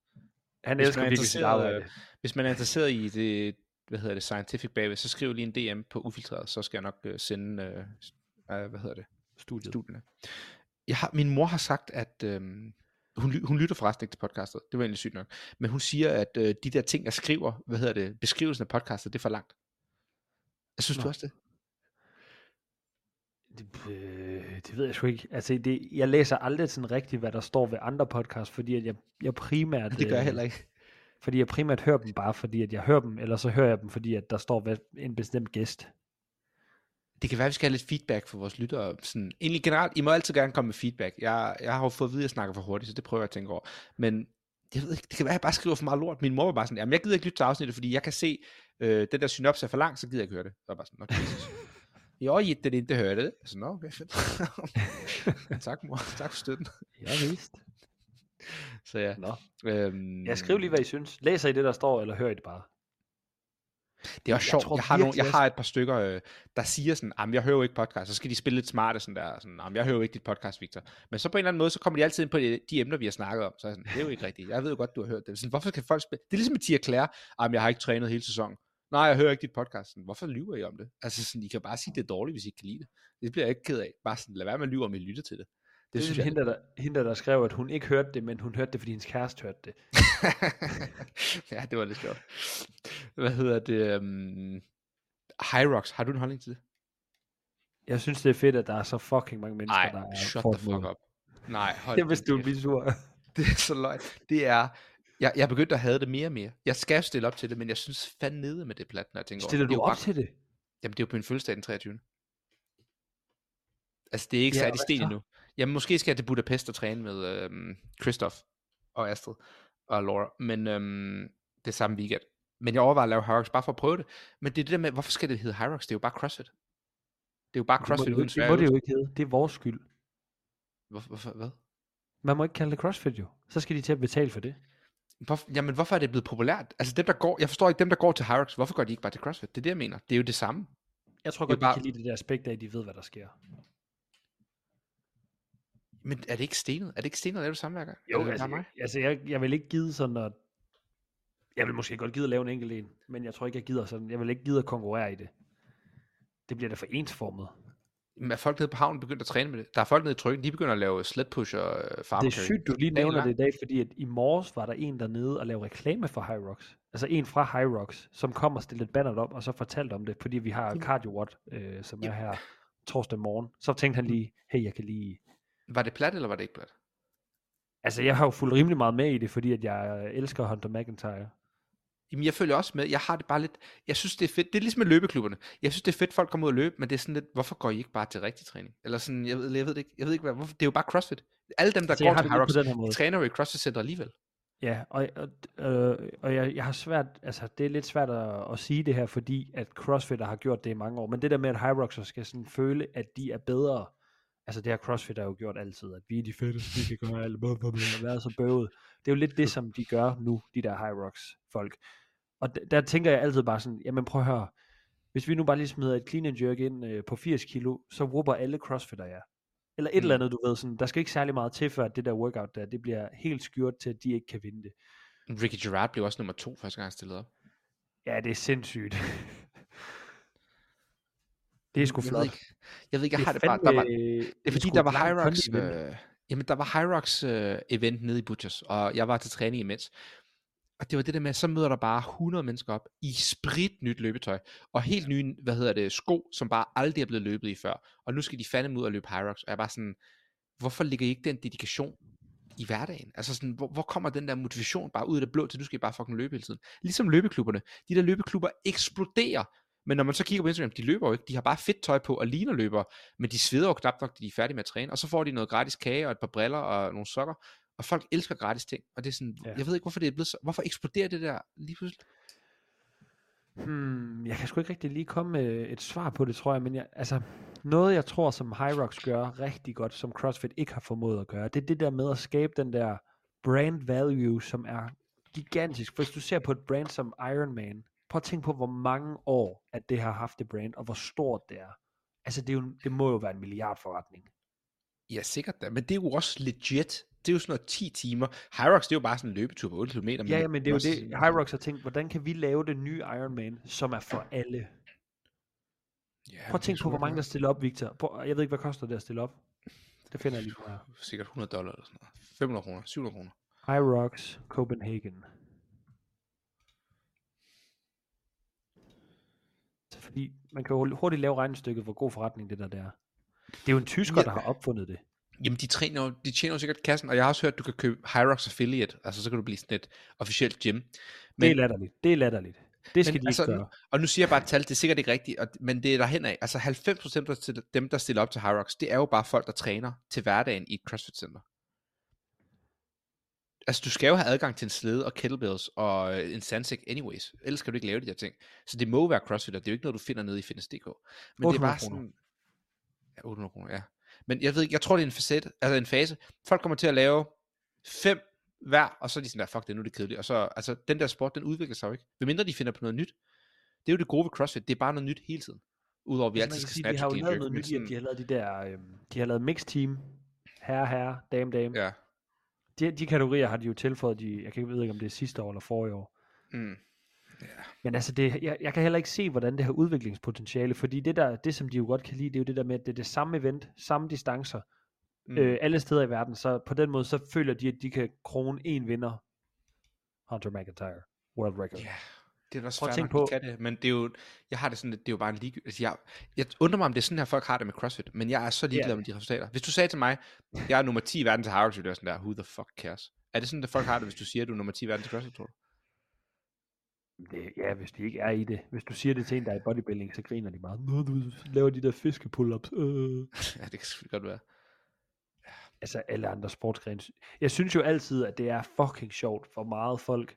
Speaker 1: Han
Speaker 2: Hvis
Speaker 1: elsker
Speaker 2: man er
Speaker 1: virkelig sit
Speaker 2: interesseret,
Speaker 1: arbejde.
Speaker 2: øh, Hvis man er interesseret i det, hvad hedder det, scientific bagved, så skriv lige en DM på ufiltreret, så skal jeg nok øh, sende, øh, øh, hvad hedder det,
Speaker 1: Studiet.
Speaker 2: studierne. Jeg har, min mor har sagt, at øh, hun, hun lytter forresten ikke til podcastet, det var egentlig sygt nok, men hun siger, at øh, de der ting, jeg skriver, hvad hedder det, beskrivelsen af podcastet, det er for langt. Jeg synes
Speaker 1: Nå.
Speaker 2: du også det?
Speaker 1: Det, øh, det ved jeg sgu ikke. Altså, det, jeg læser aldrig sådan rigtigt, hvad der står ved andre podcasts, fordi at jeg, jeg primært...
Speaker 2: Det gør jeg
Speaker 1: øh,
Speaker 2: heller ikke.
Speaker 1: Fordi jeg primært hører dem bare, fordi at jeg hører dem, eller så hører jeg dem, fordi at der står en bestemt gæst.
Speaker 2: Det kan være, at vi skal have lidt feedback for vores lyttere. Sådan, egentlig generelt, I må altid gerne komme med feedback. Jeg, jeg har jo fået at vide, at jeg snakker for hurtigt, så det prøver jeg at tænke over. Men jeg ved ikke, det kan være, at jeg bare skriver for meget lort. Min mor var bare sådan, jamen jeg gider ikke lytte til afsnittet, fordi jeg kan se, øh, den der synops er for lang, så gider jeg ikke høre det. Så var jeg bare sådan, nå, Jesus. Jag gitter inte høre det. Så nå, okay, fedt. tak mor, tak for støtten.
Speaker 1: Ja, vist.
Speaker 2: Så ja.
Speaker 1: Nå.
Speaker 2: Øhm,
Speaker 1: Ja, skriv lige, hvad I synes. Læser I det, der står, eller hører I det bare?
Speaker 2: Det er også
Speaker 1: Jeg
Speaker 2: sjovt.
Speaker 1: tror
Speaker 2: Jeg, har, nogle, jeg har et par stykker, øh, der siger sådan, at jeg hører jo ikke podcast. Så skal de spille lidt smarte sådan der. Sådan, "Jamen, jeg hører jo ikke dit podcast, Victor. Men så på en eller anden måde, så kommer de altid ind på de, de emner, vi har snakket om. Så er jeg sådan, det er jo ikke rigtigt. Jeg ved jo godt, du har hørt det. Sådan, hvorfor kan folk spille? Det er ligesom med Tia Claire. Jamen, jeg har ikke trænet hele sæsonen. Nej, jeg hører ikke dit podcast. Sådan, hvorfor lyver I om det? Altså, sådan, I kan bare sige, det er dårligt, hvis I ikke kan lide det. Det bliver jeg ikke ked af. Bare sådan, lad være med at lyve, om I lytter til det.
Speaker 1: Det,
Speaker 2: Det
Speaker 1: det
Speaker 2: synes jeg.
Speaker 1: hende, der, hende, der skrev, at hun ikke hørte det, men hun hørte det, fordi hendes kæreste hørte det.
Speaker 2: ja, det var lidt sjovt. Hvad hedder det? Um... Hyrox, har du en holdning til det?
Speaker 1: Jeg synes, det er fedt, at der er så fucking mange mennesker,
Speaker 2: Nej,
Speaker 1: der er
Speaker 2: shut the fuck
Speaker 1: mod.
Speaker 2: up. Nej, hold
Speaker 1: Jeg vidste, du blive sur.
Speaker 2: Det er så løgn. Det er, jeg, jeg er begyndt at have det mere og mere. Jeg skal stille op til det, men jeg synes fandme nede med det plat, når jeg tænker
Speaker 1: Stiller
Speaker 2: over det.
Speaker 1: du
Speaker 2: Det
Speaker 1: op til det?
Speaker 2: Jamen, det er jo på min fødselsdag den 23. Altså, det er ikke
Speaker 1: Ja, hvad
Speaker 2: sten endnu. Jamen, måske skal jeg til Budapest og træne med øhm, Christoph og Astrid og Laura, men øhm, det er samme weekend. Men jeg overvejer at lave Hyrox bare for at prøve det. Men det er det der med, hvorfor skal det hedde Hyrox? Det er jo bare CrossFit. Det er jo bare CrossFit
Speaker 1: det,
Speaker 2: uden
Speaker 1: det må det jo ikke hedde. Det er vores skyld.
Speaker 2: Hvorfor, hvorfor, hvad?
Speaker 1: Man må ikke kalde det CrossFit jo. Så skal de til at betale for det.
Speaker 2: Hvorfor, jamen, hvorfor er det blevet populært? Altså dem, der går, jeg forstår ikke, dem, der går til Hyrox, hvorfor går de ikke bare til CrossFit? Det er det, jeg mener. Det er jo det samme.
Speaker 1: Jeg tror godt,
Speaker 2: bare-
Speaker 1: de kan lide det der aspekt af, at de ved, hvad der sker.
Speaker 2: Men er det ikke stenet? Er det ikke stenet at lave det samme hver gang?
Speaker 1: Jo, altså,
Speaker 2: mig?
Speaker 1: jeg, altså jeg, jeg vil ikke gide sådan at... Jeg vil måske godt gide at lave en enkelt en, men jeg tror ikke, jeg gider sådan... Jeg vil ikke gide at konkurrere i det. Det bliver da for ensformet.
Speaker 2: Men er folk nede på havnen begyndt at træne med det? Der er folk nede i trykken, de begynder at lave sled push og uh, farmer
Speaker 1: Det er sygt, du lige nævner det i dag, fordi at i morges var der en dernede og lavede reklame for Hyrox. Altså en fra Hyrox, som kom og stillede et banner op, og så fortalte om det, fordi vi har Cardio Watt, øh, som er her torsdag morgen. Så tænkte han lige, hey, jeg kan lige...
Speaker 2: Var det plat, eller var det ikke plat?
Speaker 1: Altså, jeg har jo fulgt rimelig meget med i det, fordi at jeg elsker Hunter McIntyre.
Speaker 2: Jamen, jeg følger også med. Jeg har det bare lidt... Jeg synes, det er fedt. Det er ligesom med løbeklubberne. Jeg synes, det er fedt, folk kommer ud og løbe, men det er sådan lidt, hvorfor går I ikke bare til rigtig træning? Eller sådan, jeg ved, jeg ved det ikke. Jeg ved ikke, hvad, hvorfor, det er jo bare CrossFit. Alle dem, der
Speaker 1: Altså, jeg
Speaker 2: går til
Speaker 1: måde.
Speaker 2: de træner jo i CrossFit Center alligevel.
Speaker 1: Ja, og, og, øh, og jeg, jeg har svært, altså det er lidt svært at, at sige det her, fordi at CrossFitter har gjort det i mange år, men det der med, at Hyroxer skal sådan føle, at de er bedre, altså det har CrossFit jo gjort altid, at vi er de fedeste, vi kan gøre alt, blah, blah, blah, og være så bøvet. Det er jo lidt det, som de gør nu, de der Hyrox folk. Og der, tænker jeg altid bare sådan, jamen prøv at høre, hvis vi nu bare lige smider et clean and jerk ind øh, på 80 kilo, så whooper alle crossfitter jer. Eller et
Speaker 2: Mm.
Speaker 1: eller andet, du ved, sådan, der skal ikke særlig meget til, før at det der workout der, det bliver helt skyrt til, at de ikke kan vinde det.
Speaker 2: Ricky Gerard blev også nummer to første gang han stillede op.
Speaker 1: Ja, det er sindssygt. det er sgu
Speaker 2: jeg
Speaker 1: flot.
Speaker 2: Ved ikke, jeg ved ikke, jeg
Speaker 1: Det
Speaker 2: har det bare... Der var, Det er fordi, der var Hyrox, øh, jamen, der var Hyrox øh, event nede i Butchers, og jeg var til træning imens. Og det var det der med, så møder der bare 100 mennesker op i sprit nyt løbetøj, og helt nye, hvad hedder det, sko, som bare aldrig er blevet løbet i før. Og nu skal de fandme ud og løbe Hyrox, og jeg er bare sådan, hvorfor ligger I ikke den dedikation i hverdagen? Altså sådan, hvor, hvor kommer den der motivation bare ud af det blå til, nu skal I bare fucking løbe hele tiden? Ligesom løbeklubberne. De der løbeklubber eksploderer. Men når man så kigger på Instagram, de løber jo ikke. De har bare fedt tøj på og ligner løber, men de sveder jo knap nok, de er færdige med at træne. Og så får de noget gratis kage og et par briller og nogle sokker. Og folk elsker gratis ting. Og det er sådan,
Speaker 1: Ja.
Speaker 2: jeg ved ikke, hvorfor det er blevet så... Hvorfor eksploderer det der lige pludselig?
Speaker 1: Hmm, jeg kan sgu ikke rigtig lige komme med et svar på det, tror jeg, men jeg, altså, noget jeg tror, som Hyrox gør rigtig godt, som CrossFit ikke har formået at gøre, det er det der med at skabe den der brand value, som er gigantisk. Hvis du ser på et brand som Iron Man, prøv at tænke på, hvor mange år, at det har haft det brand, og hvor stort det er. Altså, det, er jo, det må jo være en milliardforretning.
Speaker 2: Ja, sikkert da. Men det er jo også legit. Det er jo sådan noget 10 timer. Hyrox, det er jo bare sådan en løbetur på 8 km.
Speaker 1: Ja, ja, men det er jo det, Hyrox har tænkt, hvordan kan vi lave det nye Iron Man, som er for alle?
Speaker 2: Ja,
Speaker 1: Prøv at tænke på, hvor mange der stiller op, Victor. Prøv, jeg ved ikke, hvad koster det at stille op. Det finder jeg lige på her.
Speaker 2: Sikkert 100 dollar eller sådan noget. 500 kroner, 700 kroner.
Speaker 1: Hyrox Copenhagen. Fordi man kan jo hurtigt lave regnestykket, hvor god forretning det der, der er. Det er jo en tysker,
Speaker 2: Ja.
Speaker 1: der har opfundet det.
Speaker 2: Jamen, de, træner de tjener jo sikkert kassen, og jeg har også hørt, at du kan købe Hyrox Affiliate, altså så kan du blive sådan et officielt gym.
Speaker 1: Men, det er latterligt. Det er latterligt. Det skal
Speaker 2: men
Speaker 1: de ikke
Speaker 2: altså,
Speaker 1: gøre.
Speaker 2: og nu siger jeg bare et tal, det er sikkert ikke rigtigt, og, men det er derhen af. Altså 90% af dem, der stiller op til Hyrox, det er jo bare folk, der træner til hverdagen i et CrossFit Center. Altså du skal jo have adgang til en slede og kettlebells og øh, en sandsæk anyways. Ellers kan du ikke lave de der ting. Så det må være crossfit, og det er jo ikke noget, du finder nede i fitness.dk. Men det er
Speaker 1: 800
Speaker 2: bare sådan... Ja, 800 kroner, ja. Men jeg ved ikke, jeg tror, det er en facet, altså en fase. Folk kommer til at lave fem hver, og så er de sådan der, fuck det, nu er det kedeligt. Og så, altså, den der sport, den udvikler sig jo ikke. Hvem mindre de finder på noget nyt. Det er jo det gode ved CrossFit, det er bare noget nyt hele tiden. Udover at vi
Speaker 1: Altså,
Speaker 2: altid skal
Speaker 1: sige, de
Speaker 2: snatche
Speaker 1: har jo lavet noget nyt at de
Speaker 2: sådan-
Speaker 1: har lavet de der, øhm, de har lavet mixed team, herre, herre, dame, dame.
Speaker 2: Ja.
Speaker 1: De, de kategorier har de jo tilføjet, de, jeg kan ikke ved ikke, om det er sidste år eller forrige år.
Speaker 2: Mm.
Speaker 1: Men altså, det, jeg, jeg kan heller ikke se, hvordan det har udviklingspotentiale, fordi det, der, det, som de jo godt kan lide, det er jo det der med, at det er det samme event, samme distancer,
Speaker 2: Mm.
Speaker 1: øh, alle steder i verden, så på den måde, så føler de, at de kan krone en vinder, Hunter McIntyre, world record.
Speaker 2: Ja, det er også
Speaker 1: Prøv at tænke
Speaker 2: de
Speaker 1: på-
Speaker 2: kan det, men det er jo, jeg har det sådan, lidt- det er jo bare en ligegyldigt, altså jeg, jeg undrer mig, om det er sådan her, folk har det med CrossFit, men jeg er så ligeglad
Speaker 1: Ja.
Speaker 2: med de resultater. Hvis du sagde til mig, jeg er nummer 10 i verden til Hyrux, så være sådan der, who the fuck cares? Er det sådan, at folk har det, hvis du siger, at du er nummer 10 i verden til CrossFit, tror du?
Speaker 1: Det, ja, hvis de ikke er i det. Hvis du siger det til en, der er i bodybuilding, så griner de meget. Nå, du laver de der fiskepull-ups. Øh.
Speaker 2: ja, det kan selvfølgelig godt være.
Speaker 1: Altså alle andre sportsgrene. Jeg synes jo altid, at det er fucking sjovt, hvor meget folk,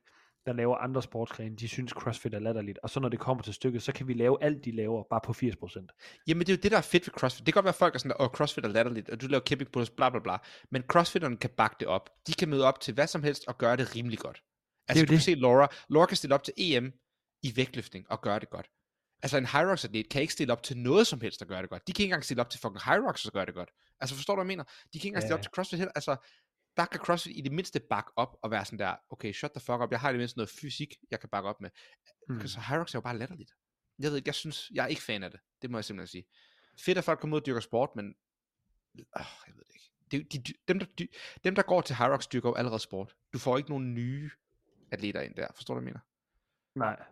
Speaker 1: der laver andre sportsgrene, de synes CrossFit er latterligt. Og så når det kommer til stykket, så kan vi lave alt, de laver, bare på 80%.
Speaker 2: Jamen, det er jo det, der er fedt ved CrossFit. Det kan godt være, at folk er sådan, at CrossFit er latterligt, og du laver kæmpe pull bla bla bla. Men CrossFitterne kan bakke det op. De kan møde op til hvad som helst og gøre det rimelig godt. Altså,
Speaker 1: jo
Speaker 2: du kan
Speaker 1: det.
Speaker 2: se Laura. Laura kan stille op til EM i vægtløftning og gøre det godt. Altså, en Hyrox atlet kan ikke stille op til noget som helst og gøre det godt. De kan ikke engang stille op til fucking Hyrox og gøre det godt. Altså, forstår du, hvad jeg mener? De kan ikke engang stille
Speaker 1: Ja.
Speaker 2: op til CrossFit heller. Altså, der kan CrossFit i det mindste bakke op og være sådan der, okay, shut the fuck up, jeg har i det mindste noget fysik, jeg kan bakke op med.
Speaker 1: Hmm.
Speaker 2: Så Hyrox er jo bare latterligt. Jeg ved ikke, jeg synes, jeg er ikke fan af det. Det må jeg simpelthen sige. Fedt, at folk kommer ud og dyrker sport, men... Øh, jeg ved det ikke. De, de, dem, der, de, dem, der går til Hyrox, dyrker jo allerede sport. Du får ikke nogen nye atleter ind der. Forstår du, hvad jeg mener?
Speaker 1: Nej.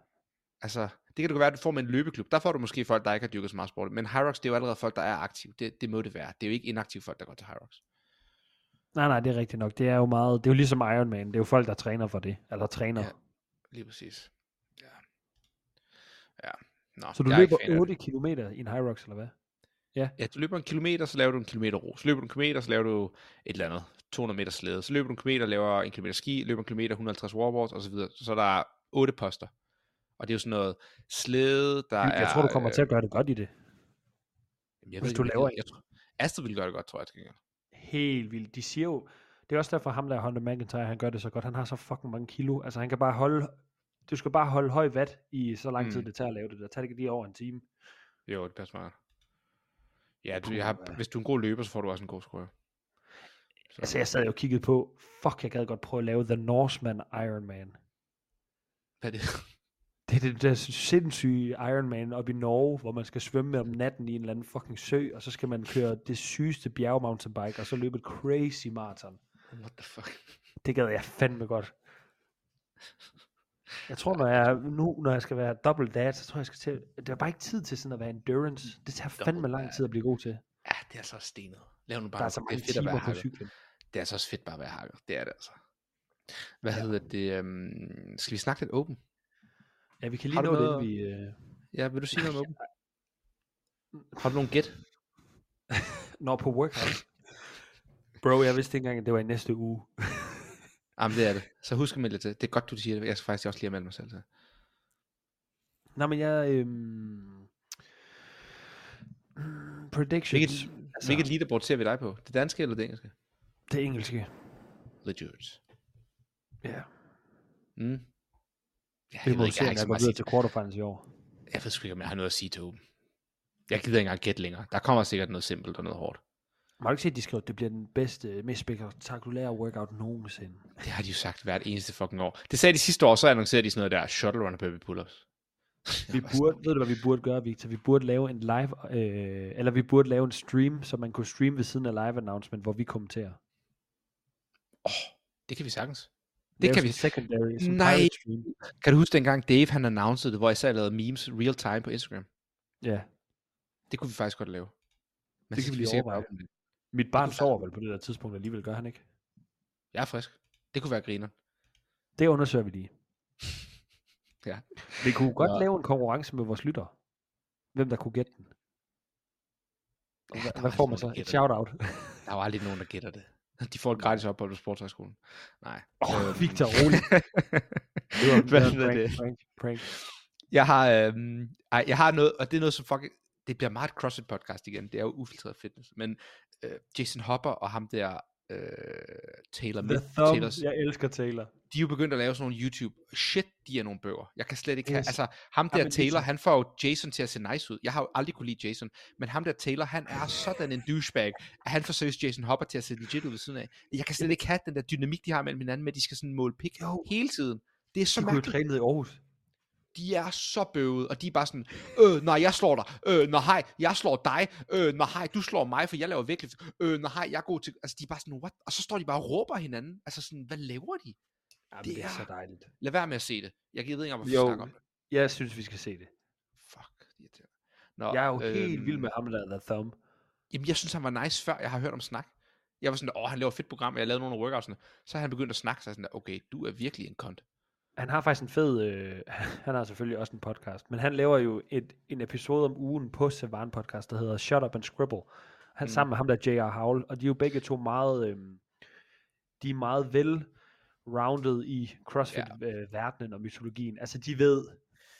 Speaker 2: Altså, det kan godt være, at du får med en løbeklub. Der får du måske folk, der ikke har dyrket så meget sport. Men Hyrox, det er jo allerede folk, der er aktive. Det, det må det være. Det er jo ikke inaktive folk, der går til Hyrox.
Speaker 1: Nej, nej, det er rigtigt nok. Det er jo meget, det er jo ligesom Ironman. Det er jo folk, der træner for det. Eller træner.
Speaker 2: Ja.
Speaker 1: Ja.
Speaker 2: Lige præcis. Ja. Ja. Nå,
Speaker 1: Så du
Speaker 2: jeg er
Speaker 1: løber
Speaker 2: af det.
Speaker 1: 8 km i en Hyrox, eller hvad?
Speaker 2: Ja, du løber en kilometer, så laver du en kilometer ro. Så løber du en kilometer, så laver du et eller andet 200 meter slæde. Så løber du en kilometer, laver en kilometer ski, løber en kilometer, 150 wallboards og så videre. Så er der otte poster. Og det er jo sådan noget slæde, der
Speaker 1: Jeg,
Speaker 2: er...
Speaker 1: jeg tror, du kommer til at gøre det godt i det.
Speaker 2: Jeg
Speaker 1: hvis
Speaker 2: ved
Speaker 1: du laver
Speaker 2: jeg, jeg, tror, Astrid ville gøre det godt, tror jeg.
Speaker 1: Helt vildt. De siger jo, det er også derfor ham der Hunter McIntyre, han gør det så godt. Han har så fucking mange kilo. Altså han kan bare holde, du skal bare holde høj vat i så lang tid,
Speaker 2: Mm.
Speaker 1: det tager at lave det. Der tager det ikke lige over en time.
Speaker 2: Jo, det passer meget. Ja, du, jeg har, hvis du er en god løber, så får du også en god skrøje. Så,
Speaker 1: Altså jeg sad jo og kiggede på, fuck, jeg gad godt prøve at lave The Norseman Ironman.
Speaker 2: hvad er det?
Speaker 1: Det er det der sindssyge Ironman op i Norge, hvor man skal svømme om natten i en eller anden fucking sø, og så skal man køre det sygeste bjergmountainbike, og så løbe et crazy marathon.
Speaker 2: What the fuck?
Speaker 1: Det gad jeg fandme godt. Jeg tror, når jeg, nu, når jeg skal være double dad, så tror jeg, jeg skal til, det er bare ikke tid til sådan at være endurance. Det tager fandme
Speaker 2: Double
Speaker 1: lang
Speaker 2: dad.
Speaker 1: tid at blive god til.
Speaker 2: Ja, det er også stenet. Lav nu bare
Speaker 1: Der er så
Speaker 2: det er
Speaker 1: mange
Speaker 2: at være
Speaker 1: timer på cyklen.
Speaker 2: Det er altså også fedt bare at være hacker. Det er det altså. Hvad ja. hedder det? Um, skal vi snakke lidt åben?
Speaker 1: Ja, vi kan lige nå det,
Speaker 2: noget-
Speaker 1: inden vi... Øh...
Speaker 2: Ja, vil du sige noget om åben? Har du nogen gæt?
Speaker 1: Når på workout. Bro, jeg vidste ikke engang, at det var i næste uge.
Speaker 2: Jamen, det er det. Så husk at melde til. Det er godt, du siger det. Jeg skal faktisk også lige meldt mig selv til.
Speaker 1: Nå, men jeg... Øhm... Predictions.
Speaker 2: Hvilket,
Speaker 1: altså,
Speaker 2: hvilket leaderboard ser vi dig på? Det danske eller det engelske?
Speaker 1: Det engelske.
Speaker 2: Legit.
Speaker 1: Ja.
Speaker 2: Mm. Ja, jeg, ved ikke, jeg, har ikke
Speaker 1: videre til quarterfinals i år.
Speaker 2: jeg ved sgu ikke, om jeg har noget at sige til åben. Jeg gider ikke engang gætte længere. Der kommer sikkert noget simpelt og noget hårdt.
Speaker 1: Må du ikke se, at de skriver, at det bliver den bedste, mest spektakulære workout nogensinde?
Speaker 2: Det har de jo sagt hvert eneste fucking år. Det sagde de sidste år, så annoncerede de sådan noget der shuttle runner baby pull-ups.
Speaker 1: Vi burde, ved du hvad vi burde gøre, Victor? Vi burde lave en live, øh, eller vi burde lave en stream, så man kunne streame ved siden af live announcement, hvor vi kommenterer.
Speaker 2: Det kan vi sagtens. Det kan vi.
Speaker 1: Secondary, som
Speaker 2: Nej. Kan du huske dengang Dave han announcede det, hvor jeg og lavede memes real time på Instagram?
Speaker 1: Ja.
Speaker 2: Det kunne vi faktisk godt lave. Men
Speaker 1: Det kan vi
Speaker 2: sikkert
Speaker 1: overveje.
Speaker 2: åbne.
Speaker 1: Mit barn
Speaker 2: kunne
Speaker 1: sover vel på det der tidspunkt alligevel, gør han ikke?
Speaker 2: Jeg er frisk. Det kunne være griner.
Speaker 1: Det undersøger vi lige.
Speaker 2: Ja.
Speaker 1: Vi kunne godt
Speaker 2: Nå.
Speaker 1: lave en konkurrence med vores lyttere. Hvem der kunne gætte den. Og
Speaker 2: Ja,
Speaker 1: hvad, hvad
Speaker 2: var
Speaker 1: får man så? Et shout-out.
Speaker 2: Der er jo aldrig nogen, der gætter det. De får et gratis ophold på sportshøjskolen. Nej.
Speaker 1: Åh,
Speaker 2: Øhm.
Speaker 1: Victor, rolig. Det var,
Speaker 2: Hvad
Speaker 1: prank,
Speaker 2: det?
Speaker 1: prank, prank.
Speaker 2: Jeg har, øhm, ej, jeg har noget, og det er noget som fucking, det bliver meget et CrossFit podcast igen, det er jo ufiltreret fitness, men øh, Jason Hopper og ham der, øh, Taylor,
Speaker 1: The
Speaker 2: Mid, Taylor,
Speaker 1: jeg elsker Taylor.
Speaker 2: De er jo begyndt at lave sådan nogle YouTube, shit, de er nogle bøger, jeg kan slet ikke have,
Speaker 1: Yes.
Speaker 2: altså ham der
Speaker 1: Jamen,
Speaker 2: Taylor, han får jo Jason til at se nice ud, jeg har jo aldrig kunne lide Jason, men ham der Taylor, han er sådan en douchebag, at han får seriøst Jason Hopper til at se legit ud ved siden af, jeg kan slet ikke have den der dynamik, de har mellem hinanden, med at de skal sådan måle pik
Speaker 1: Jo.
Speaker 2: hele tiden, det er så
Speaker 1: De
Speaker 2: mærkeligt
Speaker 1: træne ned i Aarhus.
Speaker 2: de er så bøvede, og de er bare sådan, øh, nej, jeg slår dig, øh, nej, hej, jeg slår dig, øh, nej, hej, du slår mig, for jeg laver virkelig, øh, nej, hej, jeg er god til, altså de er bare sådan, what? Og så står de bare og råber hinanden, altså sådan, hvad laver de?
Speaker 1: Jamen,
Speaker 2: Det
Speaker 1: det er
Speaker 2: er-
Speaker 1: så dejligt.
Speaker 2: Lad være med at se det. Jeg ved ikke vi
Speaker 1: Jo.
Speaker 2: snakker om det.
Speaker 1: Jeg synes, vi skal se det.
Speaker 2: Fuck, det er. Nå,
Speaker 1: Jeg er jo helt
Speaker 2: øhm,
Speaker 1: vild med ham der, The Thumb.
Speaker 2: Jamen, jeg synes, han var nice før, jeg har hørt om snak. Jeg var sådan, åh, han laver et fedt program, og jeg lavede nogle af workoutsene. Så har han begyndt at snakke, så er jeg sådan, okay, du er virkelig en kont.
Speaker 1: Han har faktisk en fed, øh, han har selvfølgelig også en podcast, men han laver jo et, en episode om ugen på Savan podcast, der hedder Shut Up and Scribble. Han
Speaker 2: mm.
Speaker 1: sammen med ham der J.R. Howell, og de er jo begge to meget, øh, de er meget vel rounded i CrossFit-verdenen og mytologien. Altså, de ved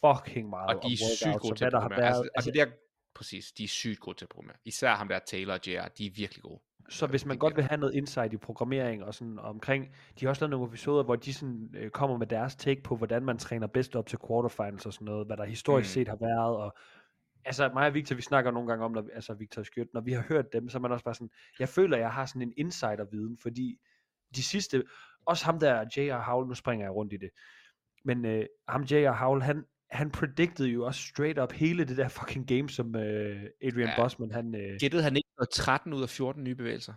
Speaker 1: fucking meget
Speaker 2: Og de er sygt
Speaker 1: workouts,
Speaker 2: gode til at
Speaker 1: der har
Speaker 2: programmere.
Speaker 1: været.
Speaker 2: Altså, altså, det er, præcis, de er sygt gode til at programmere. Især ham der Taylor og JR, de er virkelig gode.
Speaker 1: Så hvis man godt vil have noget insight i programmering og sådan omkring, de har også lavet nogle episoder, hvor de sådan, øh, kommer med deres take på, hvordan man træner bedst op til quarterfinals og sådan noget, hvad der historisk
Speaker 2: Mm.
Speaker 1: set har været, og altså mig og Victor, vi snakker nogle gange om, når, altså Victor Skjødt, når vi har hørt dem, så er man også bare sådan, jeg føler, jeg har sådan en insider-viden, fordi de sidste, også ham der, J.R. Howell, nu springer jeg rundt i det, men øh, ham J.R. Howell, han, han predicted jo også straight up hele det der fucking game, som øh, Adrian
Speaker 2: Ja.
Speaker 1: Bosman, han, øh,
Speaker 2: Gættede han ikke noget 13 ud af 14 nye bevægelser?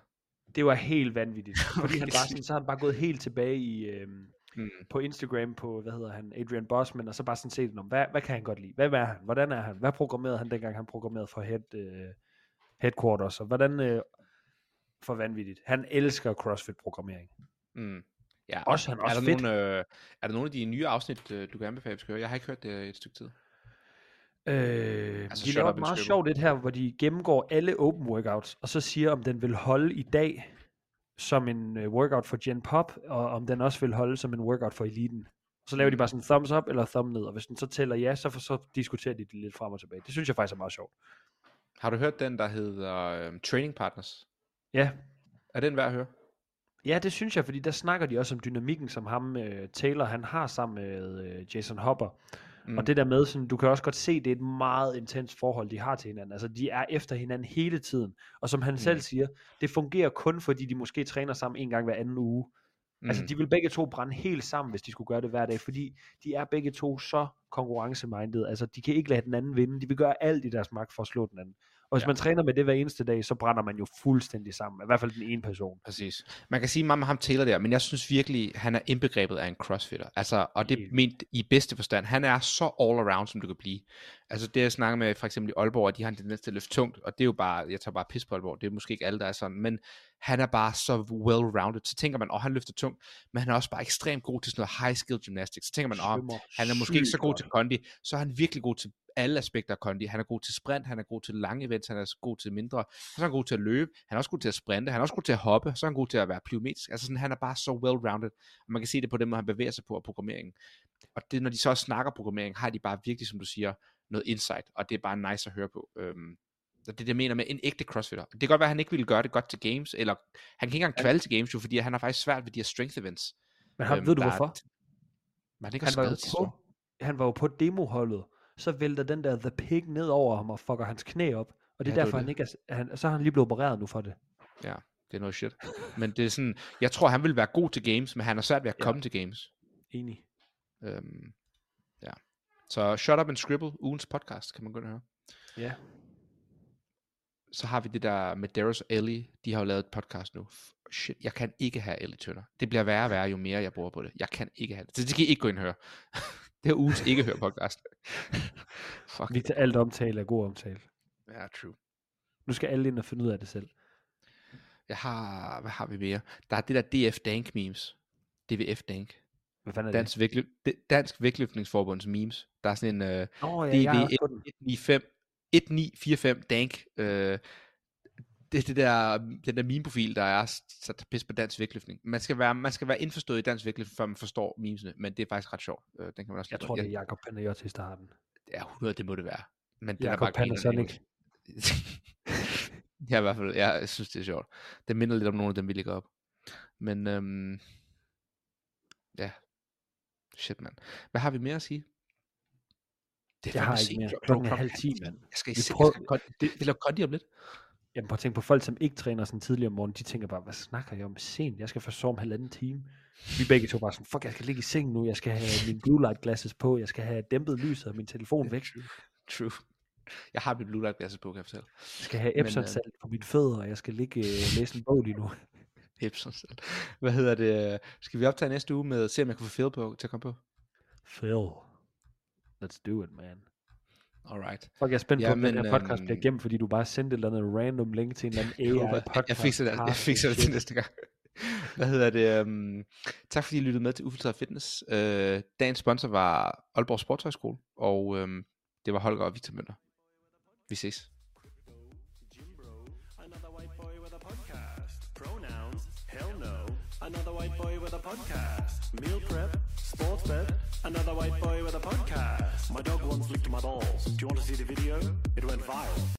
Speaker 1: det var helt vanvittigt. Fordi han bare sådan, så har han bare gået helt tilbage i, øhm,
Speaker 2: Mm.
Speaker 1: på Instagram på, hvad hedder han, Adrian Bosman, og så bare sådan set, om, hvad, hvad kan han godt lide? Hvem er han? Hvordan er han? Hvad programmerede han dengang, han programmerede for head, øh, Headquarters? Og hvordan, øh, for vanvittigt. Han elsker CrossFit-programmering.
Speaker 2: Mm. Ja.
Speaker 1: Også han er
Speaker 2: er,
Speaker 1: også
Speaker 2: der
Speaker 1: fedt.
Speaker 2: nogle, øh, er der nogle af de nye afsnit, øh, du kan anbefale, vi skal høre? Jeg har ikke hørt det i et stykke tid.
Speaker 1: Øh,
Speaker 2: Altså,
Speaker 1: altså, de laver meget sjovt et her, hvor de gennemgår alle open workouts, og så siger, om den vil holde i dag som en workout for Gen Pop, og om den også vil holde som en workout for eliten. Så laver de
Speaker 2: Mm.
Speaker 1: bare sådan thumbs up eller thumb ned, og hvis den så tæller ja, så, så diskuterer de det lidt frem og tilbage. Det synes jeg faktisk er meget sjovt.
Speaker 2: Har du hørt den, der hedder øh, Training Partners?
Speaker 1: Ja,
Speaker 2: Er den værd at høre?
Speaker 1: Ja det synes jeg, fordi der snakker de også om dynamikken, som ham uh, Taylor, han har sammen med uh, Jason Hopper. Mm. Og det der med, sådan, du kan også godt se, det er et meget intens forhold, de har til hinanden. Altså, de er efter hinanden hele tiden. Og som han mm. selv siger, det fungerer kun, fordi de måske træner sammen en gang hver anden uge. Mm. Altså, de vil begge to brænde helt sammen, hvis de skulle gøre det hver dag, fordi de er begge to så konkurrencemindet. Altså, de kan ikke lade den anden vinde. De vil gøre alt i deres magt for at slå den anden. Og hvis
Speaker 2: Ja.
Speaker 1: man træner med det hver eneste dag, så brænder man jo fuldstændig sammen. I hvert fald den ene person.
Speaker 2: Præcis. Man kan sige meget med ham Taylor der, men jeg synes virkelig, han er indbegrebet af en crossfitter. Altså, og det er
Speaker 1: Helt.
Speaker 2: ment i bedste forstand. Han er så all around, som du kan blive. Altså det jeg snakker med for eksempel i Aalborg, at de har en tendens til at løfte tungt, og det er jo bare, jeg tager bare pis på Aalborg, det er måske ikke alle, der er sådan, men han er bare så well-rounded. Så tænker man, åh, oh, han løfter tungt, men han er også bare ekstremt god til sådan noget high-skill gymnastics. Så tænker man, åh, oh, han er måske ikke så god til kondi, så er han virkelig god til alle aspekter af kondi. Han er god til sprint, han er god til lange events, han er god til mindre, så er han god til at løbe, han er også god til at sprinte, han er også god til at hoppe, så er han god til at være plyometrisk. Altså sådan, han er bare så well-rounded, og man kan se det på den måde, han bevæger sig på og programmeringen. Og det, når de så snakker programmering, har de bare virkelig, som du siger, noget insight, og det er bare nice at høre på. Øhm, det er det, jeg mener med en ægte crossfitter. Det kan godt være, at han ikke ville gøre det godt til games, eller han kan ikke engang kvalde til games, jo, fordi han har faktisk svært ved de her strength events.
Speaker 1: Men han,
Speaker 2: Øhm,
Speaker 1: ved du
Speaker 2: er-
Speaker 1: hvorfor?
Speaker 2: Men han ikke
Speaker 1: han var, jo på, han var jo på demoholdet, så vælter den der The Pig ned over ham og fucker hans knæ op. Og det er
Speaker 2: Ja,
Speaker 1: derfor,
Speaker 2: det.
Speaker 1: han ikke er, han, så har han lige blevet opereret nu for det.
Speaker 2: Ja, det er noget shit. Men det er sådan, jeg tror, han vil være god til games, men han er svært ved at
Speaker 1: Ja.
Speaker 2: komme til games.
Speaker 1: Enig.
Speaker 2: Øhm, ja. Så Shut Up and Scribble, ugens podcast, kan man og høre.
Speaker 1: Ja.
Speaker 2: Så har vi det der med Darius og Ellie, de har jo lavet et podcast nu. Shit, jeg kan ikke have Ellie Tønder. Det bliver værre og værre, jo mere jeg bruger på det. Jeg kan ikke have det. Så det kan I ikke gå ind og høre. det er ugens ikke høre podcast. Fuck.
Speaker 1: Vi tager alt omtale er god omtale.
Speaker 2: Ja, true.
Speaker 1: Nu skal alle ind og finde ud af det selv.
Speaker 2: Jeg har, hvad har vi mere? Der er det der DF Dank memes. DVF Dank.
Speaker 1: Hvad fanden er
Speaker 2: Dansk, vægtløb, Dansk Vægtløftningsforbunds memes. Der er sådan en
Speaker 1: det? Nå, ja.
Speaker 2: DV195 1945 Dank. Uh, det er det der, den der meme-profil, der er sat pis på dansk vægtløftning. Man skal være, man skal være indforstået i dansk vægtløftning, før man forstår memesene, men det er faktisk ret sjovt. Øh, Den kan man også
Speaker 1: Jeg tror, det er Jakob Panayotis, der har den.
Speaker 2: Ja, 100, det må det være. Men det
Speaker 1: Jakob
Speaker 2: er bare grineren
Speaker 1: Panasonic.
Speaker 2: ja, i hvert fald, ja, jeg synes, det er sjovt. Det minder lidt om nogle af dem, vi ligger op. Men, øhm, ja. Shit, mand. Hvad har vi mere at sige? Det
Speaker 1: Jeg har ikke mere.
Speaker 2: Klokken-
Speaker 1: er halv 10, mand.
Speaker 2: Jeg skal i seng.
Speaker 1: prøver-
Speaker 2: Jeg skal godt, det, vi laver kondi om lidt.
Speaker 1: Jamen prøv at tænke på folk, som ikke træner sådan tidligere om morgenen, de tænker bare, hvad snakker jeg om sent? Jeg skal først sove om halvanden time. Vi begge to bare sådan, fuck, jeg skal ligge i sengen nu, jeg skal have mine blue light glasses på, jeg skal have dæmpet lyset og min telefon væk.
Speaker 2: True. Jeg har mit blue light glasses på, kan jeg fortælle.
Speaker 1: Jeg skal have
Speaker 2: Men,
Speaker 1: Epsom
Speaker 2: øh,
Speaker 1: salt på mine fødder, og jeg skal ligge øh, læse en bog lige nu.
Speaker 2: Epson selv. Hvad hedder det? Skal vi optage næste uge med, se om jeg kan få Phil på, til at komme på?
Speaker 1: Phil. Let's do it, man.
Speaker 2: Alright.
Speaker 1: Fuck, jeg er spændt på, om den her podcast bliver
Speaker 2: øhm,
Speaker 1: gemt, fordi du bare sendte et eller andet random link til en eller anden
Speaker 2: Jeg håber-
Speaker 1: AI-podcast.
Speaker 2: Jeg fikser det, jeg fikser det til næste gang. Hvad hedder det? Um, tak fordi I lyttede med til Ufiltreret Fitness. Uh, dagens sponsor var Aalborg Sportshøjskole, og um, det var Holger og Victor Møller. Vi ses.
Speaker 3: Podcast. Another white boy with a podcast. Meal prep, sports bet, another white boy with a podcast. My dog once licked my balls. Do you want to see the video? It went viral.